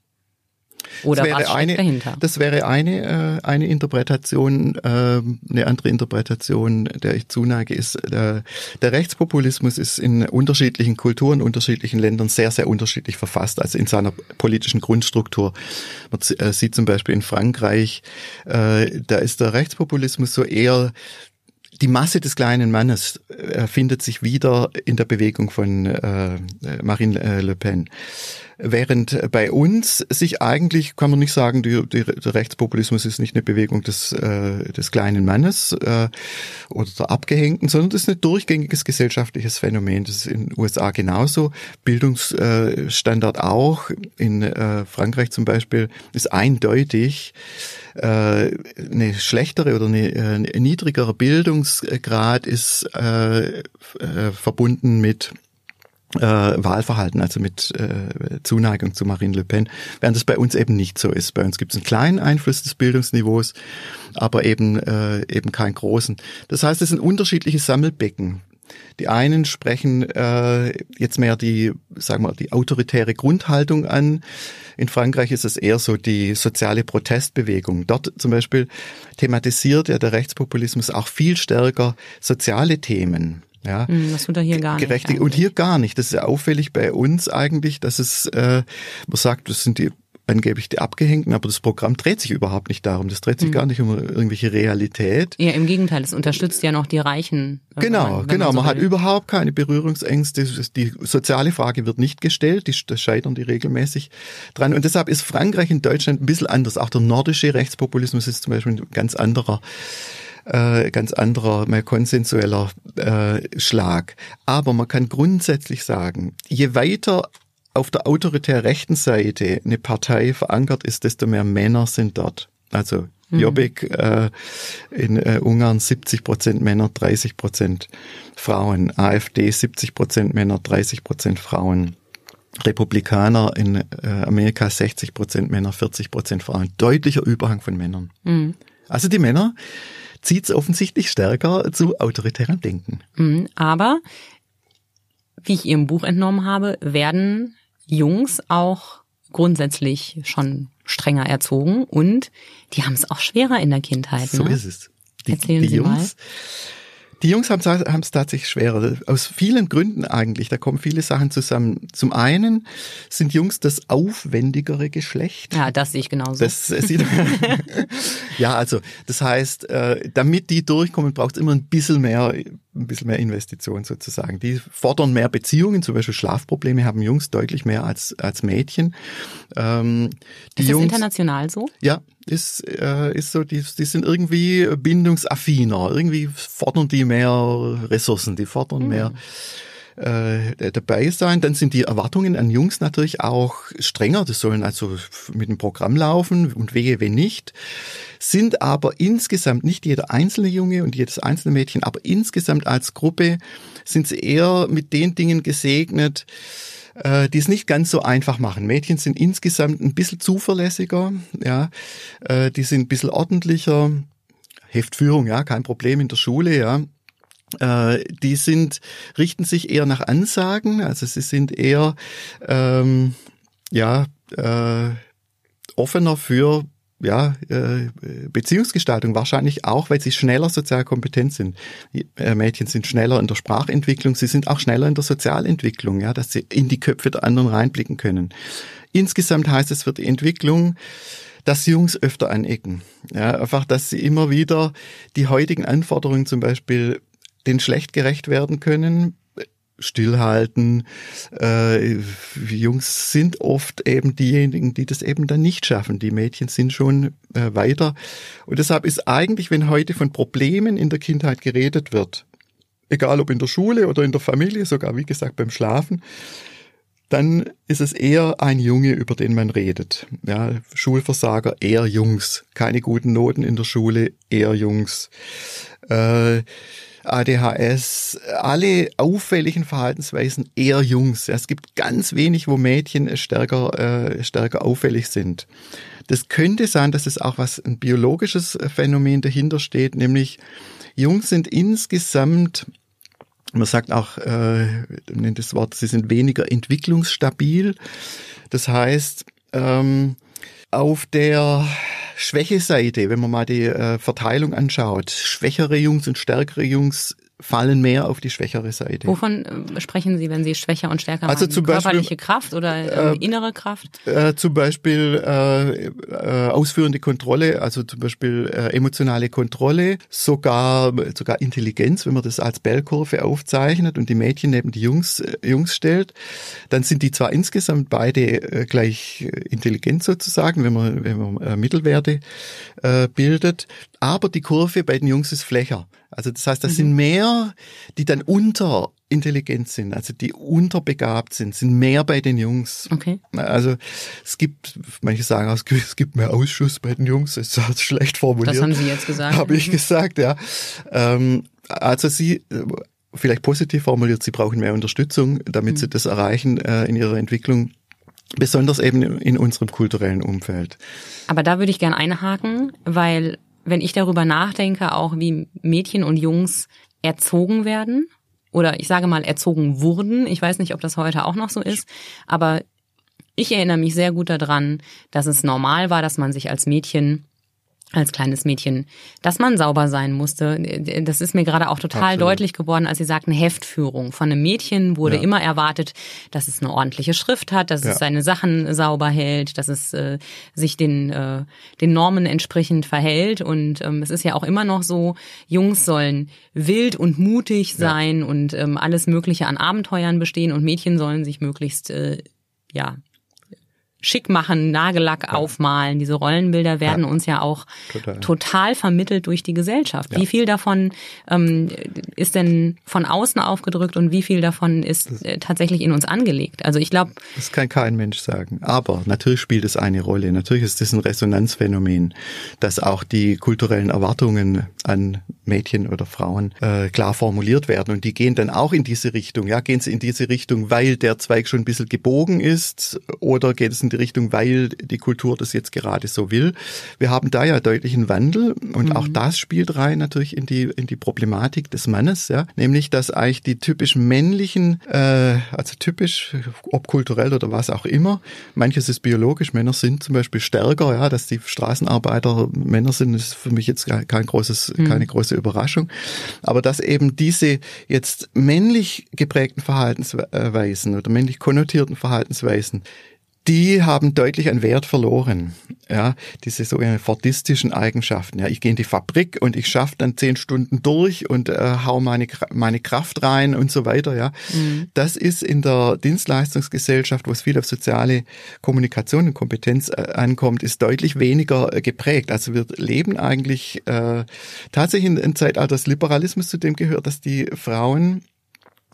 Oder das was eine, dahinter? Das wäre eine, äh, eine Interpretation. Äh, eine andere Interpretation, der ich zuneige, ist, äh, der Rechtspopulismus ist in unterschiedlichen Kulturen, unterschiedlichen Ländern sehr, sehr unterschiedlich verfasst, also in seiner politischen Grundstruktur. Man äh, sieht zum Beispiel in Frankreich, äh, da ist der Rechtspopulismus so eher die Masse des kleinen Mannes äh, findet sich wieder in der Bewegung von äh, Marine Le Pen. Während bei uns sich eigentlich, kann man nicht sagen, die, die, der Rechtspopulismus ist nicht eine Bewegung des, äh, des kleinen Mannes äh, oder der Abgehängten, sondern das ist ein durchgängiges gesellschaftliches Phänomen. Das ist in den USA genauso, Bildungsstandard auch. In äh, Frankreich zum Beispiel ist eindeutig äh, eine schlechtere oder eine, äh, niedrigere Bildungsgrad ist äh, äh, verbunden mit äh, Wahlverhalten, also mit äh, Zuneigung zu Marine Le Pen, während das bei uns eben nicht so ist. Bei uns gibt es einen kleinen Einfluss des Bildungsniveaus, aber eben äh, eben keinen großen. Das heißt, es sind unterschiedliche Sammelbecken. Die einen sprechen äh, jetzt mehr die, sagen wir, die autoritäre Grundhaltung an. In Frankreich ist es eher so die soziale Protestbewegung. Dort zum Beispiel thematisiert ja der Rechtspopulismus auch viel stärker soziale Themen. Ja, hm, das tut er hier gar nicht. Und hier gar nicht. Das ist ja auffällig bei uns eigentlich, dass es, äh, man sagt, das sind die angeblich die Abgehängten, aber das Programm dreht sich überhaupt nicht darum. Das dreht sich mhm. gar nicht um irgendwelche Realität. Ja, im Gegenteil, es unterstützt ja noch die Reichen. Äh, genau, genau. Man, so man hat überhaupt keine Berührungsängste. Die soziale Frage wird nicht gestellt. Die, das scheitern die regelmäßig dran. Und deshalb ist Frankreich in Deutschland ein bisschen anders. Auch der nordische Rechtspopulismus ist zum Beispiel ein ganz anderer äh, ganz anderer, mehr konsensueller äh, Schlag. Aber man kann grundsätzlich sagen, je weiter auf der autoritär rechten Seite eine Partei verankert ist, desto mehr Männer sind dort. Also mhm. Jobbik äh, in äh, Ungarn 70 Prozent Männer, 30 Prozent Frauen. AfD 70 Prozent Männer, 30 Prozent Frauen. Republikaner in äh, Amerika 60 Prozent Männer, 40 Prozent Frauen. Deutlicher Überhang von Männern. Mhm. Also die Männer zieht es offensichtlich stärker zu autoritärem Denken. Mhm, aber, wie ich Ihrem Buch entnommen habe, werden Jungs auch grundsätzlich schon strenger erzogen und die haben es auch schwerer in der Kindheit. So ne? ist es. Die, Erzählen die Sie Jungs, mal. Die Jungs haben es tatsächlich schwerer. Aus vielen Gründen eigentlich. Da kommen viele Sachen zusammen. Zum einen sind Jungs das aufwendigere Geschlecht. Ja, das sehe ich genauso. Das sieht, ja, also das heißt, äh, damit die durchkommen, braucht es immer ein bisschen mehr, ein bisschen mehr Investition sozusagen. Die fordern mehr Beziehungen, zum Beispiel Schlafprobleme haben Jungs deutlich mehr als, als Mädchen. Ähm, die ist das Jungs, international so? Ja, ist, äh, ist so, die, die sind irgendwie bindungsaffiner, irgendwie fordern die mehr Ressourcen, die fordern mhm. mehr äh, dabei sein. Dann sind die Erwartungen an Jungs natürlich auch strenger. Das sollen also mit dem Programm laufen und wehe, wenn nicht. Sind aber insgesamt nicht jeder einzelne Junge und jedes einzelne Mädchen, aber insgesamt als Gruppe sind sie eher mit den Dingen gesegnet, äh, die es nicht ganz so einfach machen. Mädchen sind insgesamt ein bisschen zuverlässiger, ja, äh, die sind ein bisschen ordentlicher. Heftführung, ja, kein Problem in der Schule, ja. Äh, die sind, richten sich eher nach Ansagen, also sie sind eher, ähm, ja, äh, offener für ja, äh, Beziehungsgestaltung wahrscheinlich auch, weil sie schneller sozial kompetent sind. Äh, Mädchen sind schneller in der Sprachentwicklung, sie sind auch schneller in der Sozialentwicklung, ja, dass sie in die Köpfe der anderen reinblicken können. Insgesamt heißt es für die Entwicklung, dass Jungs öfter anecken. Ja, einfach, dass sie immer wieder die heutigen Anforderungen zum Beispiel den schlecht gerecht werden können, stillhalten. Äh, Jungs sind oft eben diejenigen, die das eben dann nicht schaffen. Die Mädchen sind schon äh, weiter. Und deshalb ist eigentlich, wenn heute von Problemen in der Kindheit geredet wird, egal ob in der Schule oder in der Familie, sogar wie gesagt beim Schlafen, dann ist es eher ein Junge, über den man redet. Ja, Schulversager, eher Jungs. Keine guten Noten in der Schule, eher Jungs. Äh, ADHS, alle auffälligen Verhaltensweisen eher Jungs. Es gibt ganz wenig, wo Mädchen stärker, äh, stärker auffällig sind. Das könnte sein, dass es auch was ein biologisches Phänomen dahinter steht, nämlich Jungs sind insgesamt man sagt auch, äh, nennt das Wort, sie sind weniger entwicklungsstabil. Das heißt, ähm, auf der Schwächeseite, wenn man mal die äh, Verteilung anschaut, schwächere Jungs und stärkere Jungs fallen mehr auf die schwächere Seite. Wovon äh, sprechen Sie, wenn Sie schwächer und stärker also Zum Körperliche Beispiel, Kraft oder äh, äh, innere Kraft? Äh, zum Beispiel äh, äh, ausführende Kontrolle, also zum Beispiel äh, emotionale Kontrolle, sogar sogar Intelligenz, wenn man das als Bellkurve aufzeichnet und die Mädchen neben die Jungs äh, Jungs stellt, dann sind die zwar insgesamt beide gleich intelligent sozusagen, wenn man wenn man Mittelwerte äh, bildet, aber die Kurve bei den Jungs ist flächer. Also das heißt, das mhm. sind mehr, die dann unterintelligent sind, also die unterbegabt sind, sind mehr bei den Jungs. Okay. Also es gibt, manche sagen, es gibt mehr Ausschuss bei den Jungs, das ist schlecht formuliert. Das haben Sie jetzt gesagt. Habe ich gesagt, ja. Ähm, also sie, vielleicht positiv formuliert, sie brauchen mehr Unterstützung, damit mhm. sie das erreichen äh, in ihrer Entwicklung. Besonders eben in unserem kulturellen Umfeld. Aber da würde ich gerne einhaken, weil wenn ich darüber nachdenke, auch wie Mädchen und Jungs erzogen werden oder ich sage mal erzogen wurden, ich weiß nicht, ob das heute auch noch so ist, aber ich erinnere mich sehr gut daran, dass es normal war, dass man sich als Mädchen als kleines Mädchen, dass man sauber sein musste. Das ist mir gerade auch total Absolut. deutlich geworden, als Sie sagten Heftführung. Von einem Mädchen wurde ja. immer erwartet, dass es eine ordentliche Schrift hat, dass ja. es seine Sachen sauber hält, dass es äh, sich den, äh, den Normen entsprechend verhält. Und ähm, es ist ja auch immer noch so, Jungs sollen wild und mutig sein ja. und ähm, alles Mögliche an Abenteuern bestehen und Mädchen sollen sich möglichst äh, ja schick machen, Nagellack ja. aufmalen. Diese Rollenbilder werden ja. uns ja auch total. total. vermittelt durch die Gesellschaft. Ja. Wie viel davon ähm, ist denn von außen aufgedrückt und wie viel davon ist äh, tatsächlich in uns angelegt? Also ich glaube. Das kann kein Mensch sagen. Aber natürlich spielt es eine Rolle. Natürlich ist das ein Resonanzphänomen, dass auch die kulturellen Erwartungen an Mädchen oder Frauen äh, klar formuliert werden. Und die gehen dann auch in diese Richtung. Ja, gehen sie in diese Richtung, weil der Zweig schon ein bisschen gebogen ist oder geht es in die Richtung, weil die Kultur das jetzt gerade so will. Wir haben da ja deutlichen Wandel und mhm. auch das spielt rein natürlich in die in die Problematik des Mannes, ja, nämlich dass eigentlich die typisch männlichen, äh, also typisch, ob kulturell oder was auch immer, manches ist biologisch, Männer sind zum Beispiel stärker, ja, dass die Straßenarbeiter Männer sind, ist für mich jetzt kein großes, mhm. keine große Überraschung, aber dass eben diese jetzt männlich geprägten Verhaltensweisen oder männlich konnotierten Verhaltensweisen die haben deutlich an Wert verloren. Ja, diese sogenannten fordistischen Eigenschaften. Ja, ich gehe in die Fabrik und ich schaffe dann zehn Stunden durch und äh, hau meine, meine Kraft rein und so weiter. Ja, mhm. das ist in der Dienstleistungsgesellschaft, wo es viel auf soziale Kommunikation und Kompetenz äh, ankommt, ist deutlich weniger äh, geprägt. Also wir leben eigentlich äh, tatsächlich in, in Zeitalter des Liberalismus, zu dem gehört, dass die Frauen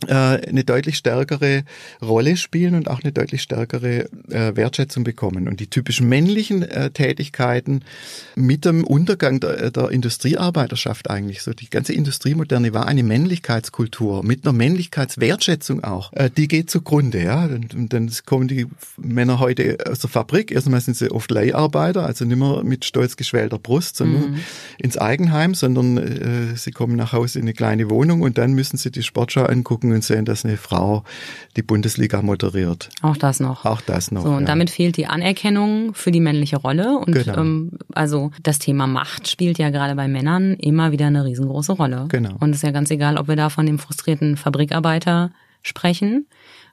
eine deutlich stärkere Rolle spielen und auch eine deutlich stärkere äh, Wertschätzung bekommen. Und die typischen männlichen äh, Tätigkeiten mit dem Untergang der, der Industriearbeiterschaft eigentlich, so die ganze Industriemoderne war eine Männlichkeitskultur mit einer Männlichkeitswertschätzung auch. Die geht zugrunde, ja. Und, und dann kommen die Männer heute aus der Fabrik, erstmal sind sie oft Leiharbeiter, also nicht mehr mit stolz geschwellter Brust, sondern mhm. ins Eigenheim, sondern äh, sie kommen nach Hause in eine kleine Wohnung und dann müssen sie die Sportschau angucken und sehen, dass eine Frau die Bundesliga moderiert. Auch das noch. Auch das noch. So, und ja. damit fehlt die Anerkennung für die männliche Rolle. Und genau. ähm, also das Thema Macht spielt ja gerade bei Männern immer wieder eine riesengroße Rolle. Genau. Und es ist ja ganz egal, ob wir da von dem frustrierten Fabrikarbeiter sprechen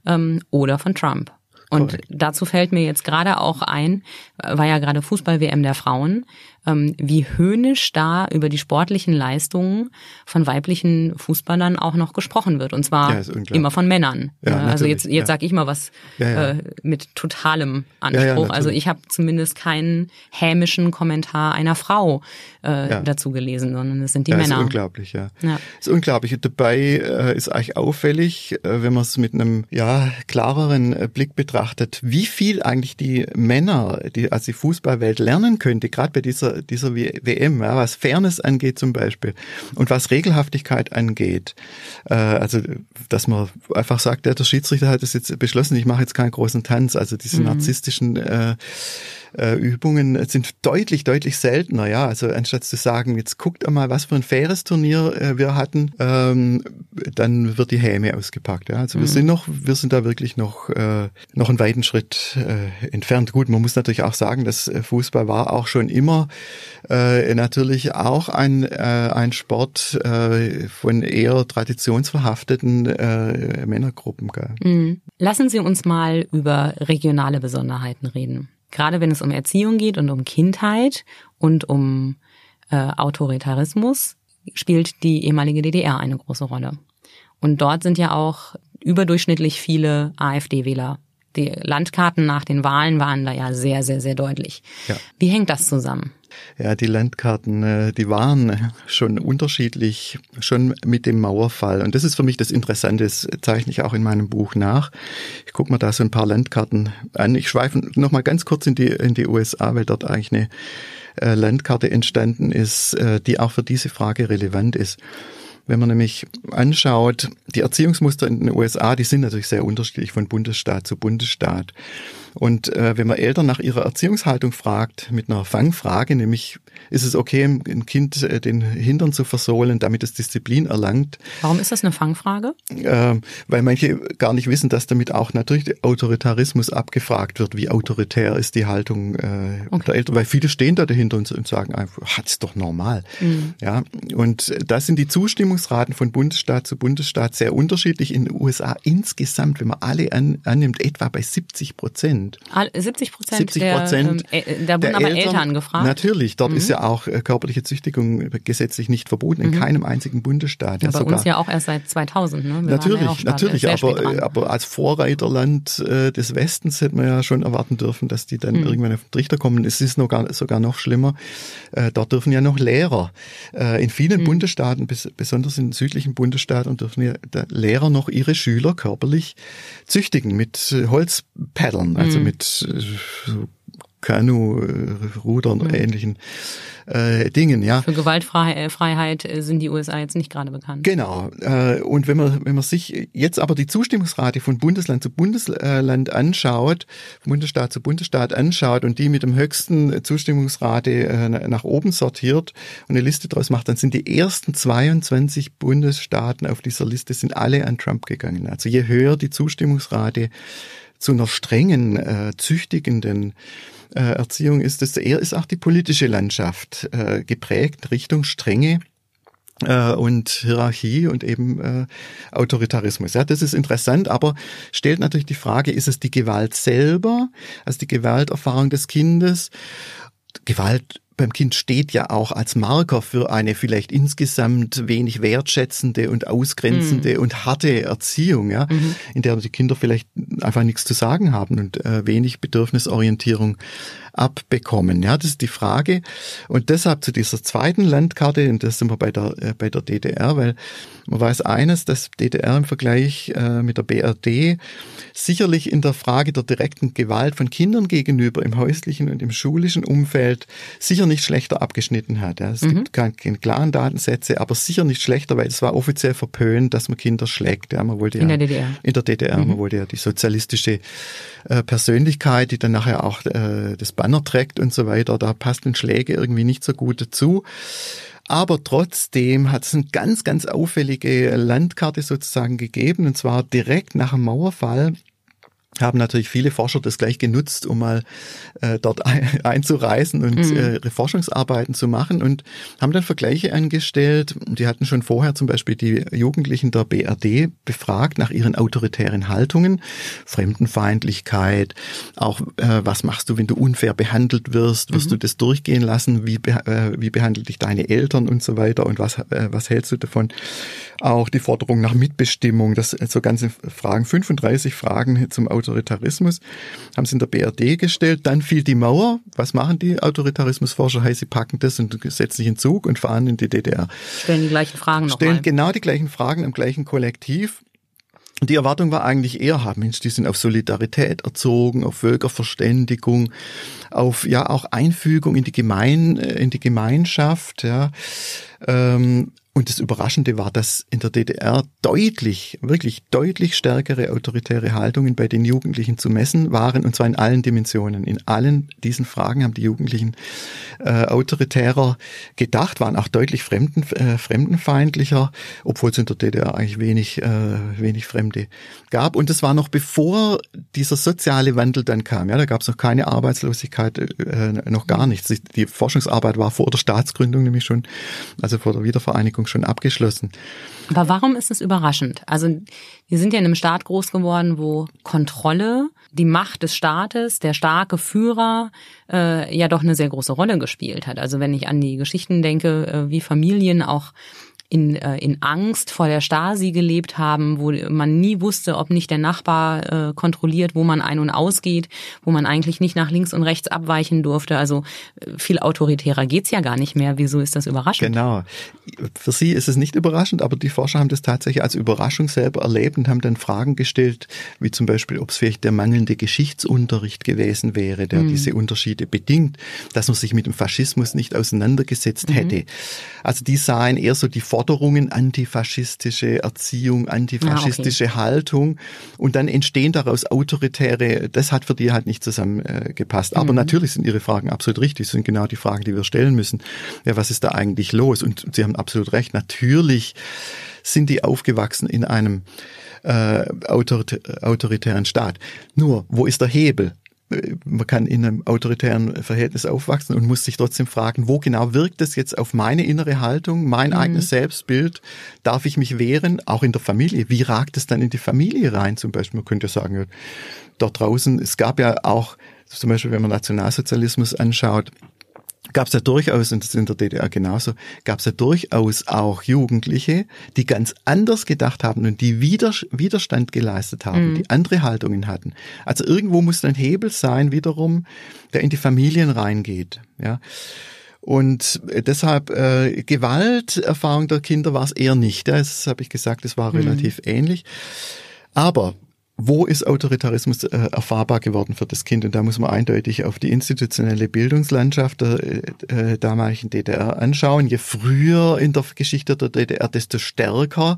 ähm, oder von Trump. Und dazu fällt mir jetzt gerade auch ein, war ja gerade Fußball-WM der Frauen. Ähm, wie höhnisch da über die sportlichen Leistungen von weiblichen Fußballern auch noch gesprochen wird. Und zwar ja, immer von Männern. Ja, also jetzt, jetzt ja. sage ich mal was äh, mit totalem Anspruch. also ich habe zumindest keinen hämischen Kommentar einer Frau äh, dazu gelesen, sondern es sind die ja, Männer. Ist unglaublich, ja. ja. Ist unglaublich. Dabei äh, ist eigentlich auffällig, äh, wenn man es mit einem ja klareren äh, Blick betrachtet, wie viel eigentlich die Männer, die also die Fußballwelt lernen könnte, gerade bei dieser dieser WM, ja, was Fairness angeht zum Beispiel und was Regelhaftigkeit angeht. Äh, also dass man einfach sagt, ja, der Schiedsrichter hat es jetzt beschlossen, ich mache jetzt keinen großen Tanz. Also diese mhm. narzisstischen äh, äh, Übungen sind deutlich, deutlich seltener. Ja, also anstatt zu sagen, jetzt guckt mal, was für ein faires Turnier äh, wir hatten, ähm, dann wird die Häme ausgepackt. Ja, also mhm. wir sind noch, wir sind da wirklich noch äh, noch einen weiten Schritt äh, entfernt. Gut, man muss natürlich auch sagen, dass äh, Fußball war auch schon immer äh, natürlich auch ein äh, ein Sport äh, von eher traditionsverhafteten äh, Männergruppen. Gell? Mhm. Lassen Sie uns mal über regionale Besonderheiten reden gerade wenn es um Erziehung geht und um Kindheit und um äh, Autoritarismus, spielt die ehemalige DDR eine große Rolle. Und dort sind ja auch überdurchschnittlich viele AfD-Wähler. Die Landkarten nach den Wahlen waren da ja sehr, sehr, sehr deutlich. Ja. Wie hängt das zusammen? Ja, die Landkarten, äh, die waren schon unterschiedlich, schon mit dem Mauerfall. Und das ist für mich das Interessante, das zeichne ich auch in meinem Buch nach. Ich gucke mir da so ein paar Landkarten an. Ich schweife noch mal ganz kurz in die, in die USA, weil dort eigentlich eine äh, Landkarte entstanden ist, äh, die auch für diese Frage relevant ist. Wenn man nämlich anschaut, die Erziehungsmuster in den USA, die sind natürlich sehr unterschiedlich von Bundesstaat zu Bundesstaat. Und äh, wenn man Eltern nach ihrer Erziehungshaltung fragt, mit einer Fangfrage, nämlich ist es okay, ein Kind äh, den Hintern zu versohlen, damit es Disziplin erlangt. Warum ist das eine Fangfrage? Äh, weil manche gar nicht wissen, dass damit auch natürlich Autoritarismus abgefragt wird. Wie autoritär ist die Haltung äh, okay. der Eltern? Weil viele stehen da dahinter und, und sagen einfach, hat's doch normal. Mhm. Ja, und da sind die Zustimmungsraten von Bundesstaat zu Bundesstaat sehr unterschiedlich. In den USA insgesamt, wenn man alle an, annimmt, etwa bei 70 Prozent. 70 Prozent 70 Prozent. Der, ähm, da wurden aber Eltern, Eltern gefragt. Natürlich, dort mhm. ist ja auch äh, körperliche Züchtigung gesetzlich nicht verboten, in mhm. keinem einzigen Bundesstaat. Ja, ja bei sogar. uns ja auch erst seit 2000. Ne? Wir natürlich, ja natürlich, aber, aber als Vorreiterland äh, des Westens hätte man ja schon erwarten dürfen, dass die dann mhm. irgendwann auf den Trichter kommen. Es ist noch gar, sogar noch schlimmer. Äh, dort dürfen ja noch Lehrer in vielen mhm. Bundesstaaten, besonders in südlichen Bundesstaaten, dürfen ja Lehrer noch ihre Schüler körperlich züchtigen mit Holzpaddeln, also mhm. mit so Kanu-Rudern mhm. ähnlichen äh, Dingen, ja. Für Gewaltfreiheit äh, sind die USA jetzt nicht gerade bekannt. Genau. Äh, und wenn man, wenn man sich jetzt aber die Zustimmungsrate von Bundesland zu Bundesland anschaut, Bundesstaat zu Bundesstaat anschaut und die mit dem höchsten Zustimmungsrate äh, nach oben sortiert und eine Liste draus macht, dann sind die ersten 22 Bundesstaaten auf dieser Liste sind alle an Trump gegangen. Also je höher die Zustimmungsrate zu einer strengen, äh, züchtigenden äh, Erziehung ist, desto eher ist auch die politische Landschaft äh, geprägt Richtung Strenge äh, und Hierarchie und eben äh, Autoritarismus. Ja, das ist interessant, aber stellt natürlich die Frage, ist es die Gewalt selber, also die Gewalterfahrung des Kindes? Gewalt beim Kind steht ja auch als Marker für eine vielleicht insgesamt wenig wertschätzende und ausgrenzende mhm. und harte Erziehung, ja, mhm. in der die Kinder vielleicht einfach nichts zu sagen haben und äh, wenig Bedürfnisorientierung abbekommen. Ja, das ist die Frage. Und deshalb zu dieser zweiten Landkarte, und das sind wir bei der, äh, bei der DDR, weil man weiß eines, dass DDR im Vergleich äh, mit der BRD sicherlich in der Frage der direkten Gewalt von Kindern gegenüber im häuslichen und im schulischen Umfeld sicher nicht schlechter abgeschnitten hat. Ja. Es mhm. gibt keine, keine klaren Datensätze, aber sicher nicht schlechter, weil es war offiziell verpönt, dass man Kinder schlägt. Ja. Man wollte in ja, der DDR. In der DDR. Mhm. Man wollte ja die sozialistische äh, Persönlichkeit, die dann nachher auch äh, das Banner trägt und so weiter, da passten Schläge irgendwie nicht so gut dazu. Aber trotzdem hat es eine ganz, ganz auffällige Landkarte sozusagen gegeben, und zwar direkt nach dem Mauerfall haben natürlich viele Forscher das gleich genutzt, um mal äh, dort ein, einzureisen und mhm. äh, Forschungsarbeiten zu machen und haben dann Vergleiche angestellt. Die hatten schon vorher zum Beispiel die Jugendlichen der BRD befragt nach ihren autoritären Haltungen, Fremdenfeindlichkeit, auch äh, was machst du, wenn du unfair behandelt wirst, wirst mhm. du das durchgehen lassen, wie, äh, wie behandelt dich deine Eltern und so weiter und was, äh, was hältst du davon? Auch die Forderung nach Mitbestimmung, das so ganze Fragen, 35 Fragen zum Autoritarismus, haben sie in der BRD gestellt. Dann fiel die Mauer. Was machen die Autoritarismusforscher? Hey, sie packen das und setzen sich in Zug und fahren in die DDR. Stellen die gleichen Fragen noch Stellen genau die gleichen Fragen im gleichen Kollektiv. Die Erwartung war eigentlich eher, haben Mensch, die sind auf Solidarität erzogen, auf Völkerverständigung, auf ja auch Einfügung in die Gemein, äh, in die Gemeinschaft, ja. Ähm, und das Überraschende war, dass in der DDR deutlich, wirklich deutlich stärkere autoritäre Haltungen bei den Jugendlichen zu messen waren, und zwar in allen Dimensionen. In allen diesen Fragen haben die Jugendlichen äh, autoritärer gedacht, waren auch deutlich fremden, äh, fremdenfeindlicher, obwohl es in der DDR eigentlich wenig, äh, wenig Fremde gab. Und das war noch bevor dieser soziale Wandel dann kam. Ja, da gab es noch keine Arbeitslosigkeit, äh, noch gar nichts. Die Forschungsarbeit war vor der Staatsgründung nämlich schon, also vor der Wiedervereinigung Ausbildung schon abgeschlossen. Aber warum ist es überraschend? Also wir sind ja in einem Staat groß geworden, wo Kontrolle, die Macht des Staates, der starke Führer äh, ja doch eine sehr große Rolle gespielt hat. Also wenn ich an die Geschichten denke, äh, wie Familien auch in, äh, in Angst vor der Stasi gelebt haben, wo man nie wusste, ob nicht der Nachbar äh, kontrolliert, wo man ein- und ausgeht, wo man eigentlich nicht nach links und rechts abweichen durfte. Also äh, viel autoritärer geht's ja gar nicht mehr. Wieso ist das überraschend? Genau. Für Sie ist es nicht überraschend, aber die Forscher haben das tatsächlich als Überraschung selber erlebt und haben dann Fragen gestellt, wie zum Beispiel, ob es vielleicht der mangelnde Geschichtsunterricht gewesen wäre, der mhm. diese Unterschiede bedingt, dass man sich mit dem Faschismus nicht auseinandergesetzt mhm. hätte. Also die sahen eher so die Forschung Forderungen, antifaschistische Erziehung, antifaschistische ah, okay. Haltung und dann entstehen daraus autoritäre, das hat für die halt nicht zusammengepasst. Äh, Aber mhm. natürlich sind ihre Fragen absolut richtig, das sind genau die Fragen, die wir stellen müssen. Ja, was ist da eigentlich los? Und Sie haben absolut recht, natürlich sind die aufgewachsen in einem äh, autoritären Staat. Nur, wo ist der Hebel? Man kann in einem autoritären Verhältnis aufwachsen und muss sich trotzdem fragen, wo genau wirkt es jetzt auf meine innere Haltung, mein mhm. eigenes Selbstbild? Darf ich mich wehren? Auch in der Familie. Wie ragt es dann in die Familie rein? Zum Beispiel, man könnte sagen, dort draußen, es gab ja auch, zum Beispiel, wenn man Nationalsozialismus anschaut, gab es ja durchaus, und das ist in der DDR genauso, gab es ja durchaus auch Jugendliche, die ganz anders gedacht haben und die Widerstand geleistet haben, mhm. die andere Haltungen hatten. Also irgendwo muss ein Hebel sein, wiederum, der in die Familien reingeht. Ja. Und deshalb äh, Gewalterfahrung der Kinder war es eher nicht. Das habe ich gesagt, es war mhm. relativ ähnlich. Aber wo ist Autoritarismus äh, erfahrbar geworden für das Kind? Und da muss man eindeutig auf die institutionelle Bildungslandschaft der äh, damaligen DDR anschauen. Je früher in der Geschichte der DDR, desto stärker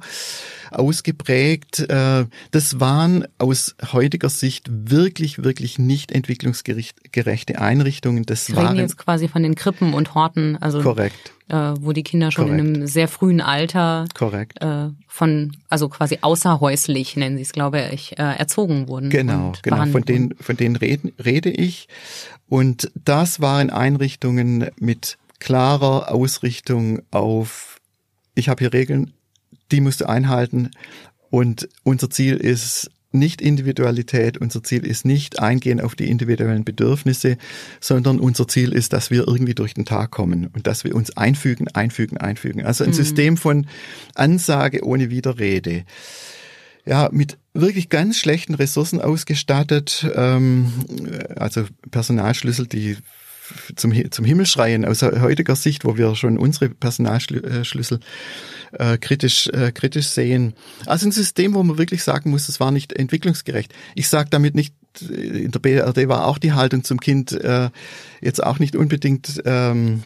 ausgeprägt. Äh, das waren aus heutiger Sicht wirklich, wirklich nicht entwicklungsgerechte Einrichtungen. Das Wir waren jetzt quasi von den Krippen und Horten, also korrekt äh, wo die Kinder schon Korrekt. in einem sehr frühen Alter Korrekt. Äh, von, also quasi außerhäuslich, nennen sie es, glaube ich, äh, erzogen wurden. Genau, genau. Von denen, von denen reden, rede ich. Und das waren Einrichtungen mit klarer Ausrichtung auf, ich habe hier Regeln, die musst du einhalten. Und unser Ziel ist, nicht Individualität. Unser Ziel ist nicht eingehen auf die individuellen Bedürfnisse, sondern unser Ziel ist, dass wir irgendwie durch den Tag kommen und dass wir uns einfügen, einfügen, einfügen. Also ein mhm. System von Ansage ohne Widerrede. Ja, mit wirklich ganz schlechten Ressourcen ausgestattet, ähm, also Personalschlüssel, die zum, zum Himmel schreien aus heutiger Sicht, wo wir schon unsere Personalschlüssel äh, kritisch, äh, kritisch sehen. Also ein System, wo man wirklich sagen muss, es war nicht entwicklungsgerecht. Ich sage damit nicht, in der BRD war auch die Haltung zum Kind äh, jetzt auch nicht unbedingt ähm,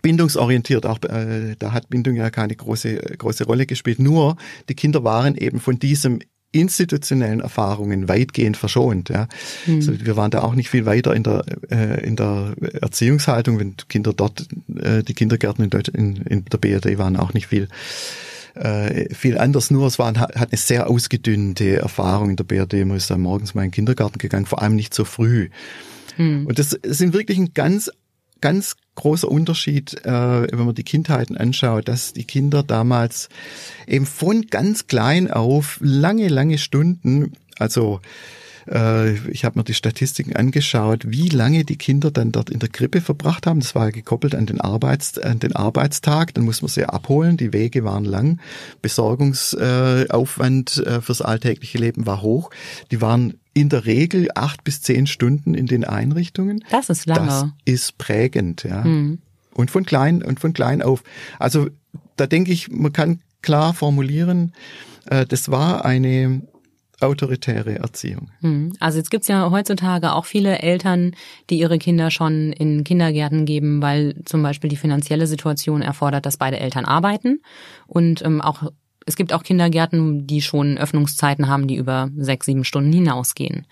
bindungsorientiert. Auch äh, da hat Bindung ja keine große große Rolle gespielt. Nur die Kinder waren eben von diesem institutionellen Erfahrungen weitgehend verschont. Ja. Mhm. Also wir waren da auch nicht viel weiter in der, äh, in der Erziehungshaltung, wenn Kinder dort, äh, die Kindergärten in, Deutsch, in, in der BRD waren auch nicht viel äh, viel anders. Nur es war, hat eine sehr ausgedünnte Erfahrung in der BRD. Man ist dann morgens mal in den Kindergarten gegangen, vor allem nicht so früh. Hm. Und das sind wirklich ein ganz, ganz großer Unterschied, äh, wenn man die Kindheiten anschaut, dass die Kinder damals eben von ganz klein auf lange, lange Stunden, also äh, ich habe mir die Statistiken angeschaut, wie lange die Kinder dann dort in der Krippe verbracht haben. Das war gekoppelt an den, Arbeits, an den Arbeitstag. Dann muss man sie abholen. Die Wege waren lang. Besorgungsaufwand äh, fürs alltägliche Leben war hoch. Die waren in der Regel acht bis zehn Stunden in den Einrichtungen. Das ist lange. Das ist prägend, ja. Mhm. Und von klein und von klein auf. Also da denke ich, man kann klar formulieren, äh, das war eine autoritäre Erziehung. Hm. Also jetzt gibt's ja heutzutage auch viele Eltern, die ihre Kinder schon in Kindergärten geben, weil zum Beispiel die finanzielle Situation erfordert, dass beide Eltern arbeiten und ähm, auch es gibt auch Kindergärten, die schon Öffnungszeiten haben, die über sechs, sieben Stunden hinausgehen.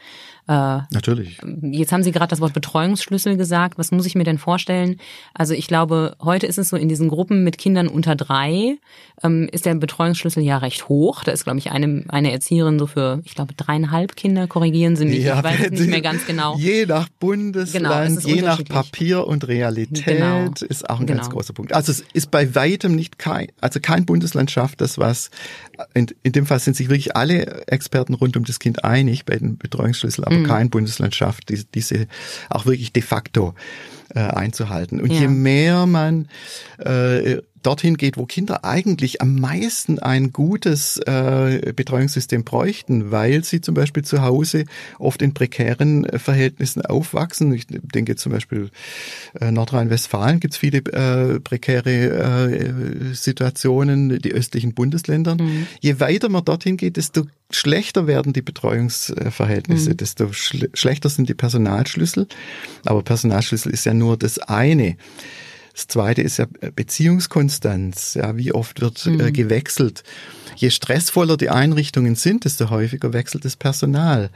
Äh, Natürlich. Jetzt haben Sie gerade das Wort Betreuungsschlüssel gesagt. Was muss ich mir denn vorstellen? Also ich glaube, heute ist es so in diesen Gruppen mit Kindern unter drei, ähm, ist der Betreuungsschlüssel ja recht hoch. Da ist, glaube ich, eine, eine Erzieherin so für, ich glaube, dreieinhalb Kinder, korrigieren Sie mich, ja, ich weiß es nicht mehr ganz genau. Je nach Bundesland, genau, je nach Papier und Realität genau. ist auch ein genau. ganz großer Punkt. Also es ist bei weitem nicht kein, also kein Bundesland schafft das, was in, in dem Fall sind sich wirklich alle Experten rund um das Kind einig bei den Betreuungsschlüssel, aber mhm. kein Bundesland schafft diese, diese auch wirklich de facto äh, einzuhalten. Und ja. je mehr man äh, dorthin geht, wo Kinder eigentlich am meisten ein gutes äh, Betreuungssystem bräuchten, weil sie zum Beispiel zu Hause oft in prekären äh, Verhältnissen aufwachsen. Ich denke zum Beispiel äh, Nordrhein-Westfalen gibt es viele äh, prekäre äh, Situationen, die östlichen Bundesländern. Mhm. Je weiter man dorthin geht, desto schlechter werden die Betreuungsverhältnisse, mhm. desto schl schlechter sind die Personalschlüssel. Aber Personalschlüssel ist ja nur das eine. Das zweite ist ja Beziehungskonstanz. Ja, wie oft wird äh, mhm. äh, gewechselt? Je stressvoller die Einrichtungen sind, desto häufiger wechselt das Personal.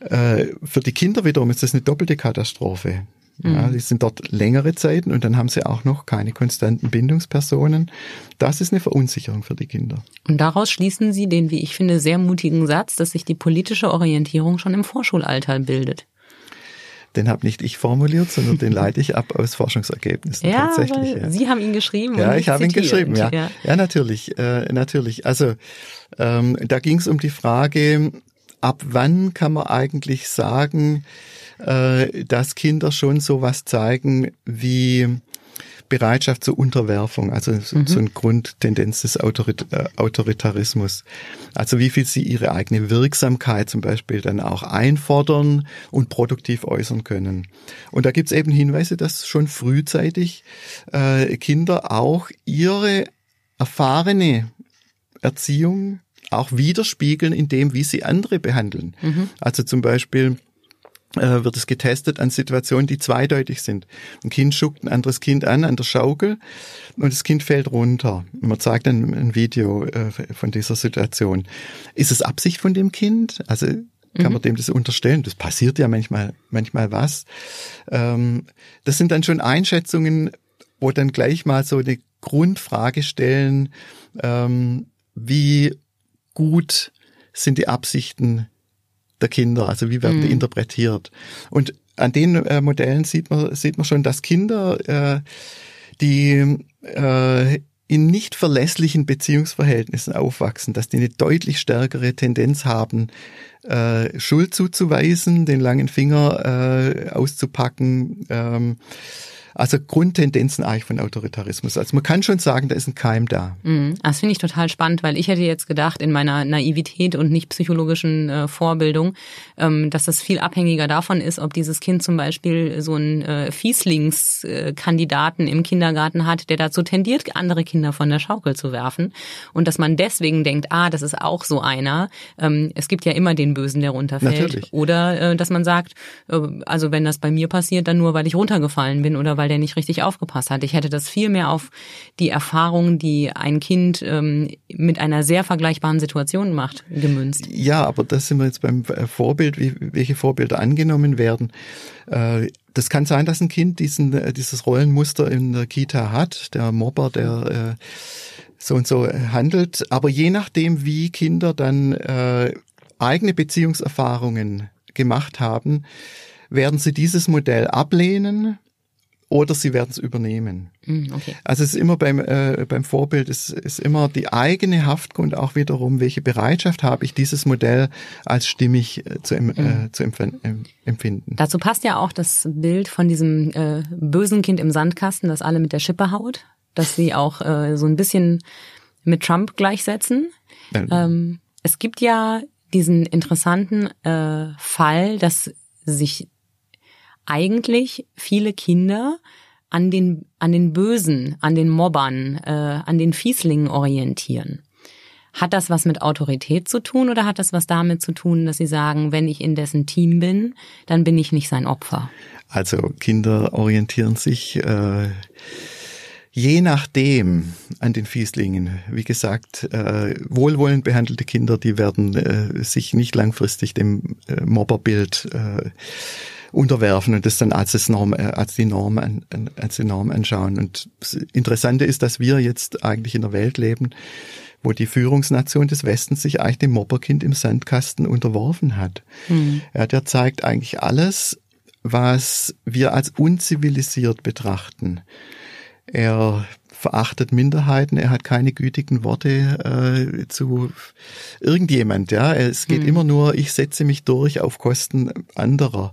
Äh, für die Kinder wiederum ist das eine doppelte Katastrophe. Ja, mhm. die sind dort längere Zeiten und dann haben sie auch noch keine konstanten Bindungspersonen. Das ist eine Verunsicherung für die Kinder. Und daraus schließen Sie den, wie ich finde, sehr mutigen Satz, dass sich die politische Orientierung schon im Vorschulalter bildet den habe nicht ich formuliert, sondern den leite ich ab aus Forschungsergebnissen ja, tatsächlich. Ja. Sie haben ihn geschrieben. Ja, ich habe ihn geschrieben. Ja, ja, ja natürlich, äh, natürlich. Also ähm, da ging es um die Frage, ab wann kann man eigentlich sagen, äh, dass Kinder schon so was zeigen wie Bereitschaft zur Unterwerfung, also mhm. so eine Grundtendenz des Autorit äh, Autoritarismus. Also wie viel sie ihre eigene Wirksamkeit zum Beispiel dann auch einfordern und produktiv äußern können. Und da gibt es eben Hinweise, dass schon frühzeitig äh, Kinder auch ihre erfahrene Erziehung auch widerspiegeln in dem, wie sie andere behandeln. Mhm. Also zum Beispiel äh, wird es getestet an Situationen, die zweideutig sind. Ein Kind schuckt ein anderes Kind an an der Schaukel und das Kind fällt runter. Man zeigt dann ein Video äh, von dieser Situation. Ist es Absicht von dem Kind? Also kann man mhm. dem das unterstellen? Das passiert ja manchmal, manchmal was. Ähm, das sind dann schon Einschätzungen, wo dann gleich mal so eine Grundfrage stellen, ähm, wie gut sind die Absichten der Kinder, also wie werden mhm. die interpretiert. Und an den äh, Modellen sieht man, sieht man schon, dass Kinder, äh, die äh, in nicht verlässlichen Beziehungsverhältnissen aufwachsen, dass die eine deutlich stärkere Tendenz haben, äh, Schuld zuzuweisen, den langen Finger äh, auszupacken, ähm, also Grundtendenzen eigentlich von Autoritarismus. Also man kann schon sagen, da ist ein Keim da. Mhm. Das finde ich total spannend, weil ich hätte jetzt gedacht, in meiner Naivität und nicht psychologischen äh, Vorbildung, ähm, dass das viel abhängiger davon ist, ob dieses Kind zum Beispiel so einen äh, Fieslingskandidaten im Kindergarten hat, der dazu tendiert, andere Kinder von der Schaukel zu werfen. Und dass man deswegen denkt, ah, das ist auch so einer. Ähm, es gibt ja immer den Bösen, der runterfällt. Natürlich. Oder äh, dass man sagt, äh, also wenn das bei mir passiert, dann nur, weil ich runtergefallen bin oder weil weil der nicht richtig aufgepasst hat. Ich hätte das viel mehr auf die Erfahrung, die ein Kind ähm, mit einer sehr vergleichbaren Situation macht, gemünzt. Ja, aber das sind wir jetzt beim äh, Vorbild, wie, welche Vorbilder angenommen werden. Äh, das kann sein, dass ein Kind diesen, äh, dieses Rollenmuster in der Kita hat. Der Mobber, der so und so handelt. Aber je nachdem, wie Kinder dann äh, eigene Beziehungserfahrungen gemacht haben, werden sie dieses Modell ablehnen oder sie werden es übernehmen. Mm, okay. Also es ist immer beim, äh, beim Vorbild, es ist immer die eigene Haftgrund auch wiederum, welche Bereitschaft habe ich, dieses Modell als stimmig äh, zu, äh, mm. zu empfinden. Dazu passt ja auch das Bild von diesem äh, bösen Kind im Sandkasten, das alle mit der Schippe haut, dass sie auch äh, so ein bisschen mit Trump gleichsetzen. Ähm, es gibt ja diesen interessanten äh, Fall, dass sich eigentlich viele Kinder an den, an den Bösen, an den Mobbern, äh, an den Fieslingen orientieren. Hat das was mit Autorität zu tun oder hat das was damit zu tun, dass sie sagen, wenn ich in dessen Team bin, dann bin ich nicht sein Opfer? Also Kinder orientieren sich äh, je nachdem an den Fieslingen. Wie gesagt, äh, wohlwollend behandelte Kinder, die werden äh, sich nicht langfristig dem äh, Mobberbild äh, unterwerfen und das dann als, das Norm, äh, als, die Norm, als die Norm anschauen. Und das Interessante ist, dass wir jetzt eigentlich in einer Welt leben, wo die Führungsnation des Westens sich eigentlich dem Mobberkind im Sandkasten unterworfen hat. Mhm. Ja, der zeigt eigentlich alles, was wir als unzivilisiert betrachten. Er verachtet Minderheiten, er hat keine gütigen Worte äh, zu irgendjemand. Ja, es geht mhm. immer nur, ich setze mich durch auf Kosten anderer.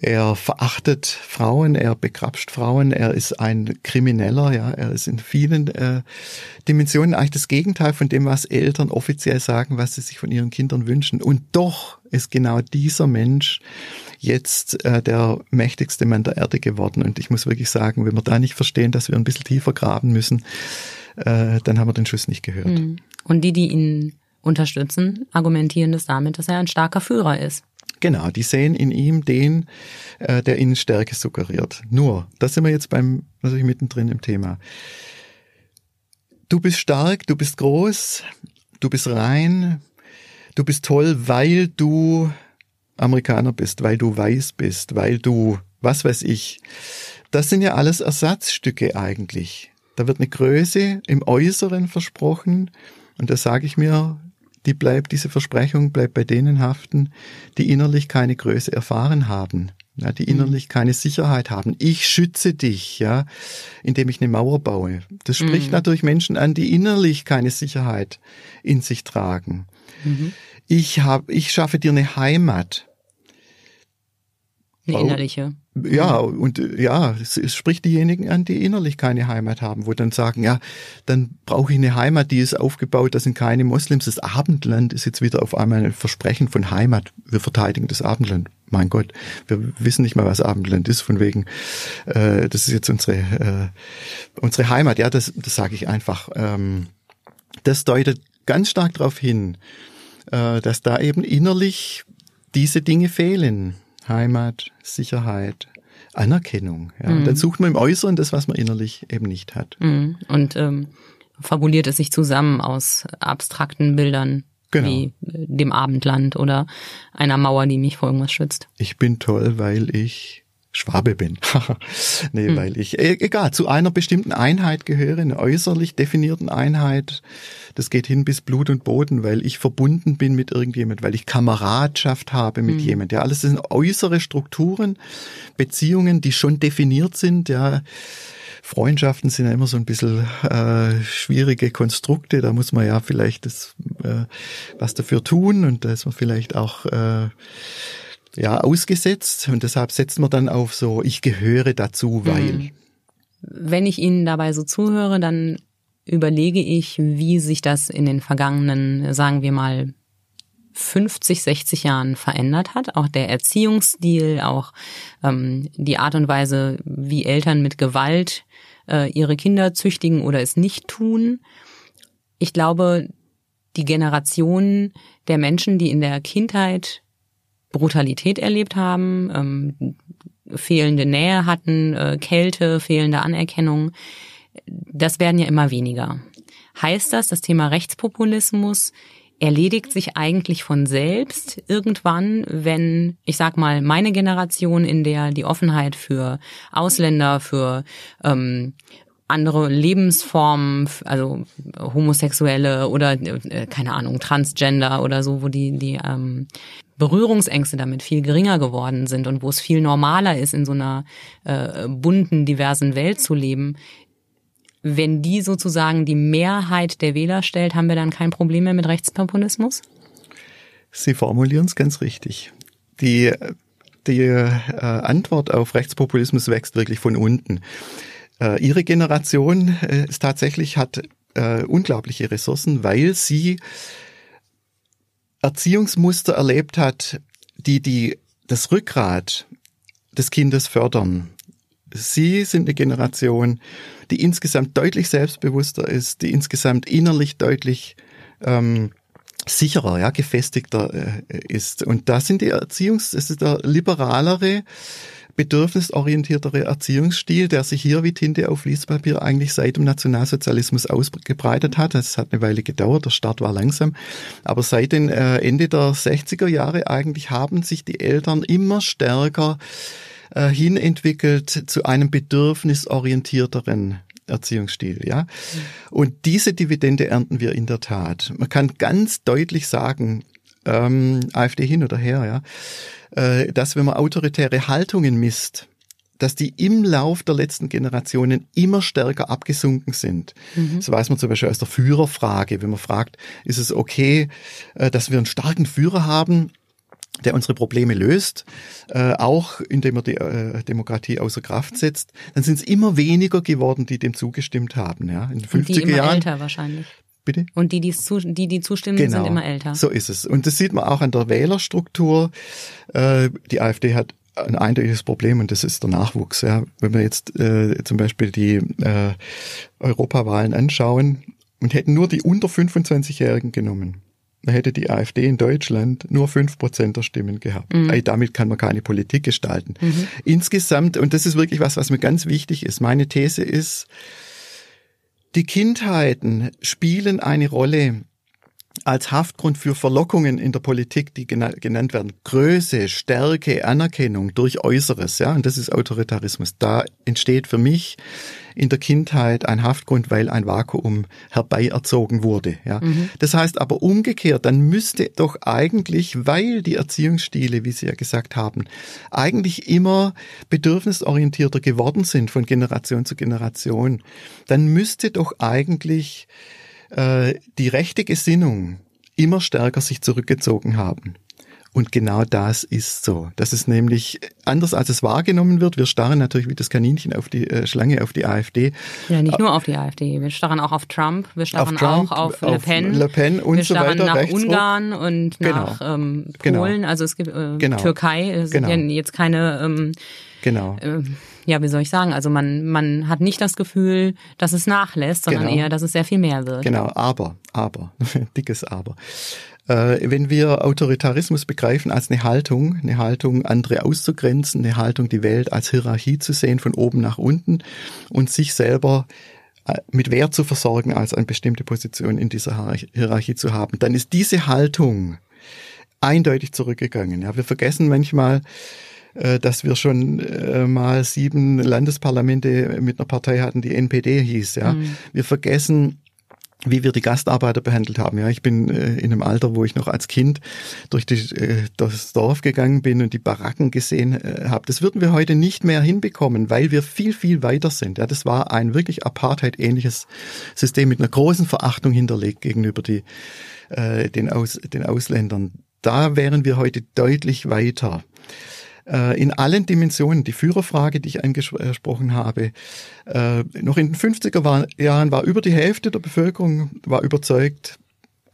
Er verachtet Frauen, er begrapscht Frauen, er ist ein Krimineller, ja, er ist in vielen äh, Dimensionen eigentlich das Gegenteil von dem, was Eltern offiziell sagen, was sie sich von ihren Kindern wünschen. Und doch ist genau dieser Mensch jetzt äh, der mächtigste Mann der Erde geworden. Und ich muss wirklich sagen, wenn wir da nicht verstehen, dass wir ein bisschen tiefer graben müssen, äh, dann haben wir den Schuss nicht gehört. Hm. Und die, die ihn unterstützen, argumentieren das damit, dass er ein starker Führer ist. Genau, die sehen in ihm den, äh, der ihnen Stärke suggeriert. Nur, da sind wir jetzt beim, natürlich mittendrin im Thema. Du bist stark, du bist groß, du bist rein, du bist toll, weil du Amerikaner bist, weil du weiß bist, weil du, was weiß ich. Das sind ja alles Ersatzstücke eigentlich. Da wird eine Größe im Äußeren versprochen und da sage ich mir, die bleibt, diese Versprechung bleibt bei denen haften, die innerlich keine Größe erfahren haben, ja, die mhm. innerlich keine Sicherheit haben. Ich schütze dich, ja, indem ich eine Mauer baue. Das spricht mhm. natürlich Menschen an, die innerlich keine Sicherheit in sich tragen. Mhm. Ich habe, ich schaffe dir eine Heimat. Eine innerliche. Ja, und ja, es, es, spricht diejenigen an, die innerlich keine Heimat haben, wo dann sagen, ja, dann brauche ich eine Heimat, die ist aufgebaut, das sind keine Moslems. Das Abendland ist jetzt wieder auf einmal ein Versprechen von Heimat. Wir verteidigen das Abendland. Mein Gott, wir wissen nicht mal, was Abendland ist, von wegen, äh, das ist jetzt unsere, äh, unsere Heimat. Ja, das, das sage ich einfach. Ähm, das deutet ganz stark darauf hin, äh, dass da eben innerlich diese Dinge fehlen Heimat, Sicherheit, Anerkennung. Ja. Mhm. Dann sucht man im Äußeren das, was man innerlich eben nicht hat. Mhm. Und ähm, fabuliert es sich zusammen aus abstrakten Bildern. Genau. Wie äh, dem Abendland oder einer Mauer, die mich vor irgendwas schützt. Ich bin toll, weil ich Schwabe bin. nee, hm. weil ich, äh, egal, zu einer bestimmten Einheit gehöre, einer äußerlich definierten Einheit. Das geht hin bis Blut und Boden, weil ich verbunden bin mit irgendjemand, weil ich Kameradschaft habe mit hm. jemand. Ja, alles sind äußere Strukturen, Beziehungen, die schon definiert sind, ja. Freundschaften sind ja immer so ein bisschen äh, schwierige Konstrukte. Da muss man ja vielleicht das, äh, was dafür tun und da ist man vielleicht auch äh, ja, ausgesetzt und deshalb setzt man dann auf so, ich gehöre dazu, weil. Hm. Wenn ich Ihnen dabei so zuhöre, dann überlege ich, wie sich das in den vergangenen, sagen wir mal, 50, 60 Jahren verändert hat. Auch der Erziehungsstil, auch ähm, die Art und Weise, wie Eltern mit Gewalt äh, ihre Kinder züchtigen oder es nicht tun. Ich glaube, die Generation der Menschen, die in der Kindheit Brutalität erlebt haben, ähm, fehlende Nähe hatten, äh, Kälte, fehlende Anerkennung. Das werden ja immer weniger. Heißt das, das Thema Rechtspopulismus erledigt sich eigentlich von selbst irgendwann, wenn, ich sag mal, meine Generation, in der die Offenheit für Ausländer, für ähm, andere Lebensformen, also Homosexuelle oder äh, keine Ahnung, Transgender oder so, wo die, die ähm, Berührungsängste damit viel geringer geworden sind und wo es viel normaler ist, in so einer äh, bunten, diversen Welt zu leben, wenn die sozusagen die Mehrheit der Wähler stellt, haben wir dann kein Problem mehr mit Rechtspopulismus? Sie formulieren es ganz richtig. Die, die äh, Antwort auf Rechtspopulismus wächst wirklich von unten. Äh, ihre Generation äh, ist tatsächlich hat äh, unglaubliche Ressourcen, weil sie Erziehungsmuster erlebt hat, die die das Rückgrat des Kindes fördern. Sie sind eine Generation, die insgesamt deutlich selbstbewusster ist, die insgesamt innerlich deutlich ähm, sicherer, ja, gefestigter äh, ist. Und da sind die Erziehungs, es ist der liberalere, bedürfnisorientiertere Erziehungsstil, der sich hier wie Tinte auf Fließpapier eigentlich seit dem Nationalsozialismus ausgebreitet hat. Es hat eine Weile gedauert, der Start war langsam. Aber seit den äh, Ende der 60er Jahre eigentlich haben sich die Eltern immer stärker äh, hinentwickelt zu einem bedürfnisorientierteren Erziehungsstil, ja. Und diese Dividende ernten wir in der Tat. Man kann ganz deutlich sagen, ähm, AfD hin oder her, ja, dass wenn man autoritäre Haltungen misst, dass die im Lauf der letzten Generationen immer stärker abgesunken sind. Mhm. Das weiß man zum Beispiel aus der Führerfrage, wenn man fragt, ist es okay, äh, dass wir einen starken Führer haben, der unsere Probleme löst, äh, auch indem er die äh, Demokratie außer Kraft setzt, dann sind es immer weniger geworden, die dem zugestimmt haben. Ja, in den 50er Und die immer Jahren. älter wahrscheinlich. Bitte? Und die, die, die, die zustimmen, genau, sind immer älter. So ist es. Und das sieht man auch an der Wählerstruktur. Äh, die AfD hat ein eindeutiges Problem und das ist der Nachwuchs. Ja. Wenn wir jetzt äh, zum Beispiel die äh, Europawahlen anschauen und hätten nur die unter 25-Jährigen genommen, dann hätte die AfD in Deutschland nur fünf Prozent der Stimmen gehabt. Mhm. Damit kann man keine Politik gestalten. Mhm. Insgesamt, und das ist wirklich was, was mir ganz wichtig ist, meine These ist, die Kindheiten spielen eine Rolle als Haftgrund für Verlockungen in der Politik, die genannt werden. Größe, Stärke, Anerkennung durch Äußeres, ja, und das ist Autoritarismus. Da entsteht für mich in der Kindheit ein Haftgrund, weil ein Vakuum herbeierzogen wurde. Ja. Mhm. Das heißt aber umgekehrt, dann müsste doch eigentlich, weil die Erziehungsstile, wie Sie ja gesagt haben, eigentlich immer bedürfnisorientierter geworden sind von Generation zu Generation, dann müsste doch eigentlich äh, die rechte Gesinnung immer stärker sich zurückgezogen haben. Und genau das ist so. Das ist nämlich anders, als es wahrgenommen wird. Wir starren natürlich wie das Kaninchen auf die äh, Schlange, auf die AfD. Ja, nicht nur auf die AfD. Wir starren auch auf Trump. Wir starren auf Trump, auch auf, Le Pen. Le Pen und wir so weiter. nach Ungarn und genau. nach ähm, genau. Polen. Genau. Also es gibt äh, genau. Türkei. Es genau. sind ja jetzt keine ähm, Genau. Äh, ja, wie soll ich sagen? Also man, man hat nicht das Gefühl, dass es nachlässt, sondern genau. eher, dass es sehr viel mehr wird. Genau, aber, aber, dickes Aber. Äh, wenn wir Autoritarismus begreifen als eine Haltung, eine Haltung, andere auszugrenzen, eine Haltung, die Welt als Hierarchie zu sehen, von oben nach unten und sich selber äh, mit Wert zu versorgen, als eine bestimmte Position in dieser Hierarchie zu haben, dann ist diese Haltung eindeutig zurückgegangen. Ja, wir vergessen manchmal, äh, dass wir schon mal sieben Landesparlamente mit einer Partei hatten, die NPD hieß. Ja, mhm. wir vergessen wie wir die Gastarbeiter behandelt haben. Ja, ich bin äh, in einem Alter, wo ich noch als Kind durch die, äh, das Dorf gegangen bin und die Baracken gesehen äh, habe. Das würden wir heute nicht mehr hinbekommen, weil wir viel, viel weiter sind. Ja, das war ein wirklich Apartheid-ähnliches System mit einer großen Verachtung hinterlegt gegenüber die, äh, den, Aus, den Ausländern. Da wären wir heute deutlich weiter. Äh, in allen Dimensionen. Die Führerfrage, die ich angesprochen habe, äh, noch in den 50er Jahren war über die Hälfte der Bevölkerung war überzeugt,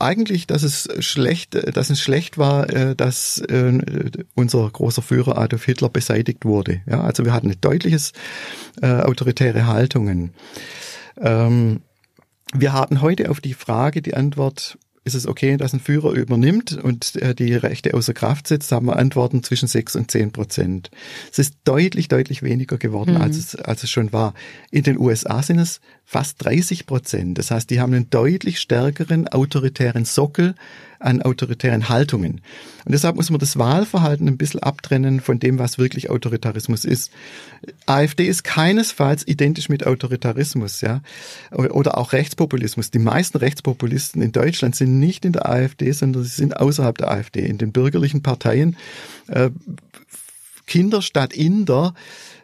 eigentlich, dass es schlecht, dass es schlecht war, äh, dass unser großer Führer Adolf Hitler beseitigt wurde. Ja, also wir hatten deutliches autoritäre Haltungen. Ähm, wir haben heute auf die Frage die Antwort, ist es okay, dass ein Führer übernimmt und äh, die Rechte außer Kraft setzt, haben wir Antworten zwischen sechs und zehn Prozent. Es ist deutlich, deutlich weniger geworden, mhm. als, es, als es schon war. In den USA sind es fast 30 Prozent. Das heißt, die haben einen deutlich stärkeren autoritären Sockel an autoritären Haltungen. Und deshalb muss man das Wahlverhalten ein bisschen abtrennen von dem, was wirklich Autoritarismus ist. AfD ist keinesfalls identisch mit Autoritarismus, ja, oder auch Rechtspopulismus. Die meisten Rechtspopulisten in Deutschland sind nicht in der AfD, sondern sie sind außerhalb der AfD. In den bürgerlichen Parteien äh, Kinder statt Inder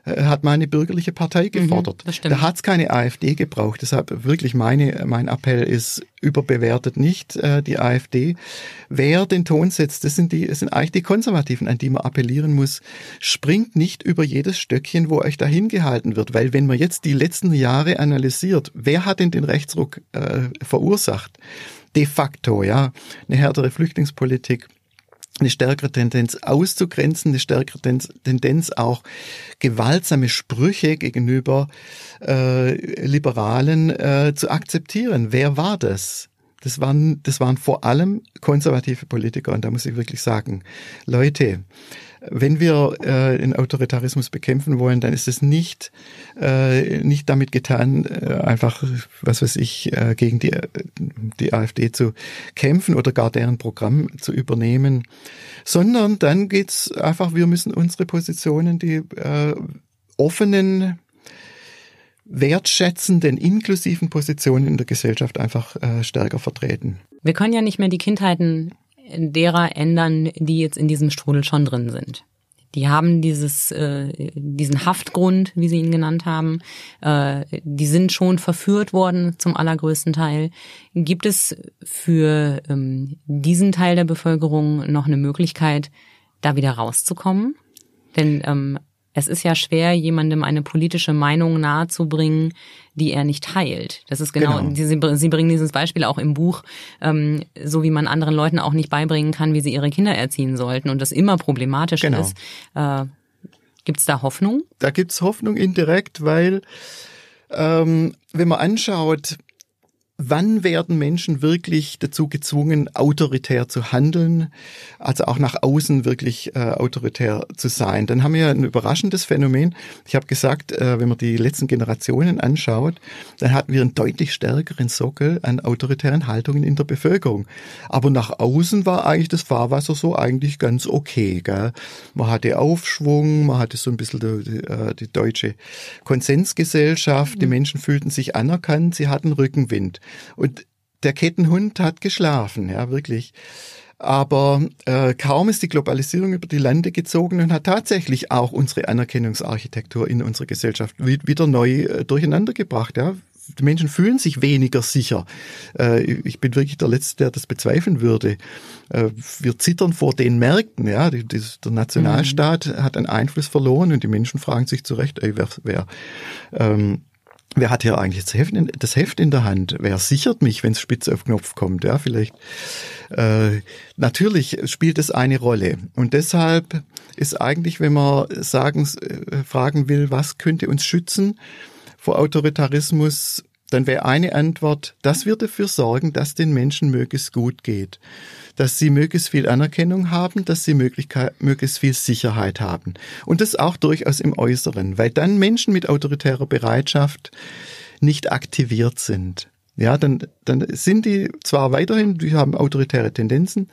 äh, hat meine bürgerliche Partei mhm, gefordert. Mhm, da hat es keine AfD gebraucht. Deshalb wirklich meine, mein Appell ist, überbewertet nicht äh, die AfD. Wer den Ton setzt, das sind, die, das sind eigentlich die Konservativen, an die man appellieren muss. Springt nicht über jedes Stöckchen, wo euch dahin gehalten wird. Weil wenn man jetzt die letzten Jahre analysiert, wer hat denn den Rechtsruck äh, verursacht? De facto, ja, eine härtere Flüchtlingspolitik, eine stärkere Tendenz auszugrenzen, eine stärkere Tendenz auch gewaltsame Sprüche gegenüber äh, Liberalen äh, zu akzeptieren. Wer war das? Das waren, das waren vor allem konservative Politiker und da muss ich wirklich sagen, Leute, wenn wir äh, den Autoritarismus bekämpfen wollen, dann ist es nicht, äh, nicht damit getan, äh, einfach, was weiß ich, äh, gegen die, die AfD zu kämpfen oder gar deren Programm zu übernehmen, sondern dann geht's einfach, wir müssen unsere Positionen, die äh, offenen, wertschätzenden, inklusiven Positionen in der Gesellschaft einfach äh, stärker vertreten. Wir können ja nicht mehr die Kindheiten derer ändern, die jetzt in diesem Strudel schon drin sind. Die haben dieses, äh, diesen Haftgrund, wie sie ihn genannt haben. Äh, die sind schon verführt worden zum allergrößten Teil. Gibt es für ähm, diesen Teil der Bevölkerung noch eine Möglichkeit, da wieder rauszukommen? Denn ähm, es ist ja schwer, jemandem eine politische Meinung nahezubringen, die er nicht teilt. Das ist genau, genau. Sie, Sie, bringen dieses Beispiel auch im Buch, ähm, so wie man anderen Leuten auch nicht beibringen kann, wie sie ihre Kinder erziehen sollten und das immer problematisch genau. ist. Äh, Gibt es da Hoffnung? Da gibt's Hoffnung indirekt, weil ähm, wenn man anschaut, Wann werden Menschen wirklich dazu gezwungen, autoritär zu handeln, also auch nach außen wirklich äh, autoritär zu sein? Dann haben wir ein überraschendes Phänomen. Ich habe gesagt, äh, wenn man die letzten Generationen anschaut, dann hatten wir einen deutlich stärkeren Sockel an autoritären Haltungen in der Bevölkerung. Aber nach außen war eigentlich das Fahrwasser so eigentlich ganz okay. Gell? Man hatte Aufschwung, man hatte so ein bisschen die, die, äh, die deutsche Konsensgesellschaft, die mhm. Menschen fühlten sich anerkannt, sie hatten Rückenwind. Und der Kettenhund hat geschlafen, ja, wirklich. Aber äh, kaum ist die Globalisierung über die Lande gezogen und hat tatsächlich auch unsere Anerkennungsarchitektur in unserer Gesellschaft wieder neu äh, durcheinander gebracht. Ja. Die Menschen fühlen sich weniger sicher. Äh, ich bin wirklich der Letzte, der das bezweifeln würde. Äh, wir zittern vor den Märkten. Ja. Die, die, der Nationalstaat mhm. hat einen Einfluss verloren und die Menschen fragen sich zu Recht, ey, wer, wer ähm, Wer hat hier eigentlich das Heft, in, das Heft in der Hand? Wer sichert mich, wenn es spitz auf Knopf kommt? Ja, vielleicht. Äh, natürlich spielt es eine Rolle. Und deshalb ist eigentlich, wenn man sagen, äh, fragen will, was könnte uns schützen vor Autoritarismus, dann wäre eine Antwort, dass wir dafür sorgen, dass den Menschen möglichst gut geht dass sie möglichst viel Anerkennung haben, dass sie möglichst viel Sicherheit haben. Und das auch durchaus im Äußeren, weil dann Menschen mit autoritärer Bereitschaft nicht aktiviert sind. Ja, dann, dann sind die zwar weiterhin, die haben autoritäre Tendenzen,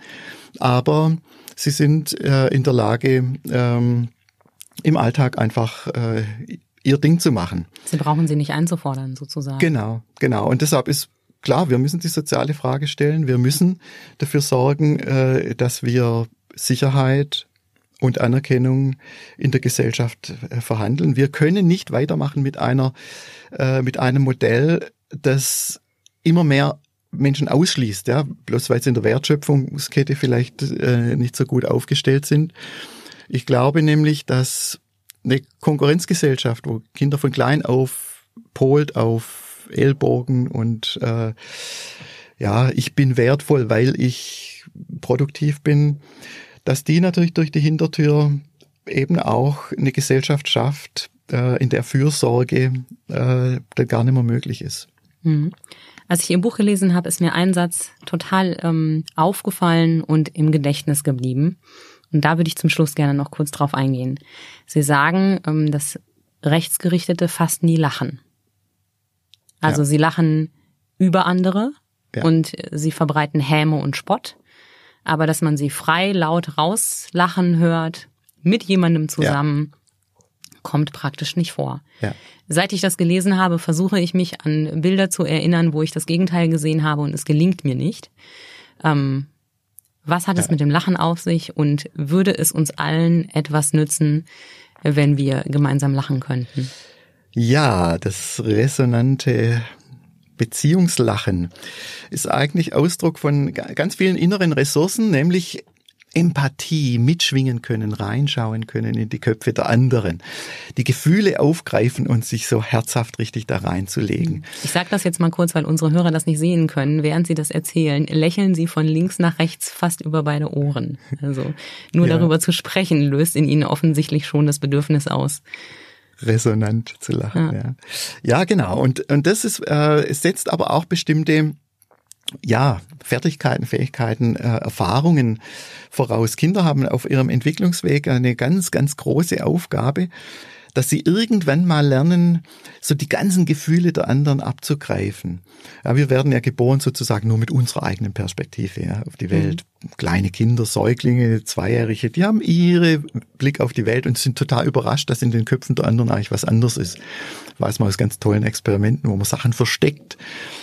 aber sie sind äh, in der Lage, ähm, im Alltag einfach äh, ihr Ding zu machen. Sie brauchen sie nicht einzufordern, sozusagen. Genau, genau. Und deshalb ist klar, wir müssen die soziale Frage stellen. Wir müssen dafür sorgen, äh, dass wir Sicherheit und Anerkennung in der Gesellschaft äh, verhandeln. Wir können nicht weitermachen mit einer, äh, mit einem Modell, das immer mehr Menschen ausschließt, ja, bloß weil sie in der Wertschöpfungskette vielleicht nicht so gut aufgestellt sind. Ich glaube nämlich, dass eine Konkurrenzgesellschaft, wo Kinder von klein auf polt auf Ellbogen und äh, ja, ich bin wertvoll, weil ich produktiv bin, dass die natürlich durch die Hintertür eben auch eine Gesellschaft schafft, äh, in der Fürsorge äh, gar nicht mehr möglich ist. Mhm. Als ich Ihr Buch gelesen habe, ist mir ein Satz total ähm, aufgefallen und im Gedächtnis geblieben. Und da würde ich zum Schluss gerne noch kurz drauf eingehen. Sie sagen, ähm, dass Rechtsgerichtete fast nie lachen. Also ja. sie lachen über andere ja. und sie verbreiten Häme und Spott. Aber dass man sie frei laut rauslachen hört, mit jemandem zusammen, ja. kommt praktisch nicht vor. Seit ich das gelesen habe, versuche ich mich an Bilder zu erinnern, wo ich das Gegenteil gesehen habe und es gelingt mir nicht. Ähm, was hat es mit dem Lachen auf sich und würde es uns allen etwas nützen, wenn wir gemeinsam lachen könnten? Ja, das resonante Beziehungslachen ist eigentlich Ausdruck von ganz vielen inneren Ressourcen, nämlich Empathie mitschwingen können, reinschauen können in die Köpfe der anderen, die Gefühle aufgreifen und sich so herzhaft richtig da reinzulegen. Ich sage das jetzt mal kurz, weil unsere Hörer das nicht sehen können. Während Sie das erzählen, lächeln Sie von links nach rechts fast über beide Ohren. Also nur ja. darüber zu sprechen, löst in Ihnen offensichtlich schon das Bedürfnis aus resonant zu lachen. Ja, ja. ja genau. Und, und das ist, äh, es setzt aber auch bestimmte ja, Fertigkeiten, Fähigkeiten, äh, Erfahrungen voraus. Kinder haben auf ihrem Entwicklungsweg eine ganz, ganz große Aufgabe, dass sie irgendwann mal lernen, so die ganzen Gefühle der anderen abzugreifen. Ja, wir werden ja geboren sozusagen nur mit unserer eigenen Perspektive ja, auf die Welt. Mhm. Kleine Kinder, Säuglinge, Zweijährige, die haben ihre Blick auf die Welt und sind total überrascht, dass in den Köpfen der anderen eigentlich was anderes ist. Weiß man aus ganz tollen Experimenten, wo man Sachen versteckt.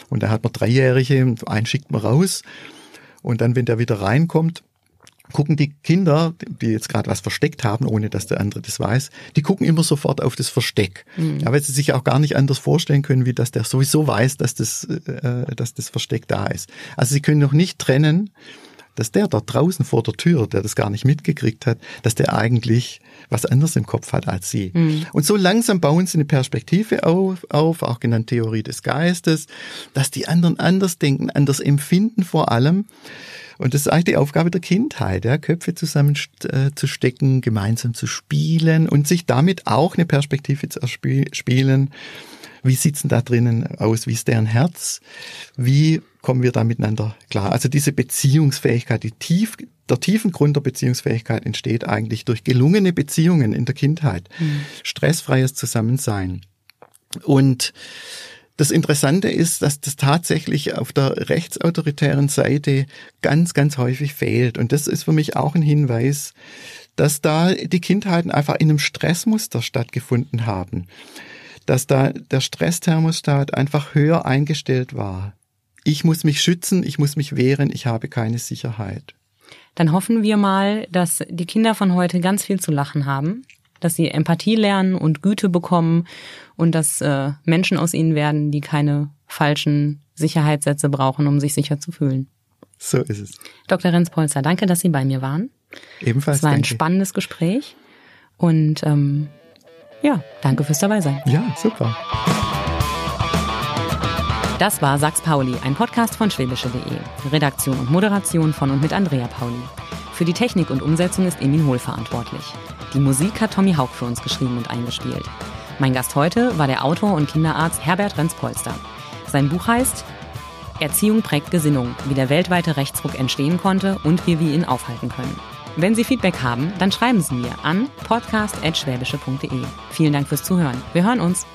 Und da hat man Dreijährige, einen schickt man raus. Und dann, wenn der wieder reinkommt, gucken die Kinder, die jetzt gerade was versteckt haben, ohne dass der andere das weiß, die gucken immer sofort auf das Versteck. Mhm. Ja, weil sie sich auch gar nicht anders vorstellen können, wie dass der sowieso weiß, dass das, äh, dass das Versteck da ist. Also sie können noch nicht trennen, dass der dort draußen vor der Tür, der das gar nicht mitgekriegt hat, dass der eigentlich was anderes im Kopf hat als sie. Mhm. Und so langsam bauen sie eine Perspektive auf, auf, auch genannt Theorie des Geistes, dass die anderen anders denken, anders empfinden vor allem. Und das ist eigentlich die Aufgabe der Kindheit, ja, Köpfe zusammen äh, zu stecken, gemeinsam zu spielen und sich damit auch eine Perspektive zu erspielen. Wie sieht's denn da drinnen aus? Wie ist deren Herz? Wie kommen wir da miteinander klar? Also diese Beziehungsfähigkeit, die tief, der tiefen Grund der Beziehungsfähigkeit entsteht eigentlich durch gelungene Beziehungen in der Kindheit. Mhm. Stressfreies Zusammensein. Und das Interessante ist, dass das tatsächlich auf der rechtsautoritären Seite ganz, ganz häufig fehlt. Und das ist für mich auch ein Hinweis, dass da die Kindheiten einfach in einem Stressmuster stattgefunden haben. Dass da der Stressthermostat einfach höher eingestellt war. Ich muss mich schützen, ich muss mich wehren, ich habe keine Sicherheit. Dann hoffen wir mal, dass die Kinder von heute ganz viel zu lachen haben dass sie Empathie lernen und Güte bekommen und dass äh, Menschen aus ihnen werden, die keine falschen Sicherheitssätze brauchen, um sich sicher zu fühlen. So ist es. Dr. Renz-Polzer, danke, dass Sie bei mir waren. Ebenfalls. Es war ein danke. spannendes Gespräch und ähm, ja, danke fürs Dabeisein. Ja, super. Das war Sachs Pauli, ein Podcast von schwäbische.de. Redaktion und Moderation von und mit Andrea Pauli. Für die Technik und Umsetzung ist Emin Hohl verantwortlich. Die Musik hat Tommy Hauch für uns geschrieben und eingespielt. Mein Gast heute war der Autor und Kinderarzt Herbert Renz-Polster. Sein Buch heißt Erziehung prägt Gesinnung, wie der weltweite Rechtsruck entstehen konnte und wie wir ihn aufhalten können. Wenn Sie Feedback haben, dann schreiben Sie mir an podcast.schwäbische.de. Vielen Dank fürs Zuhören. Wir hören uns.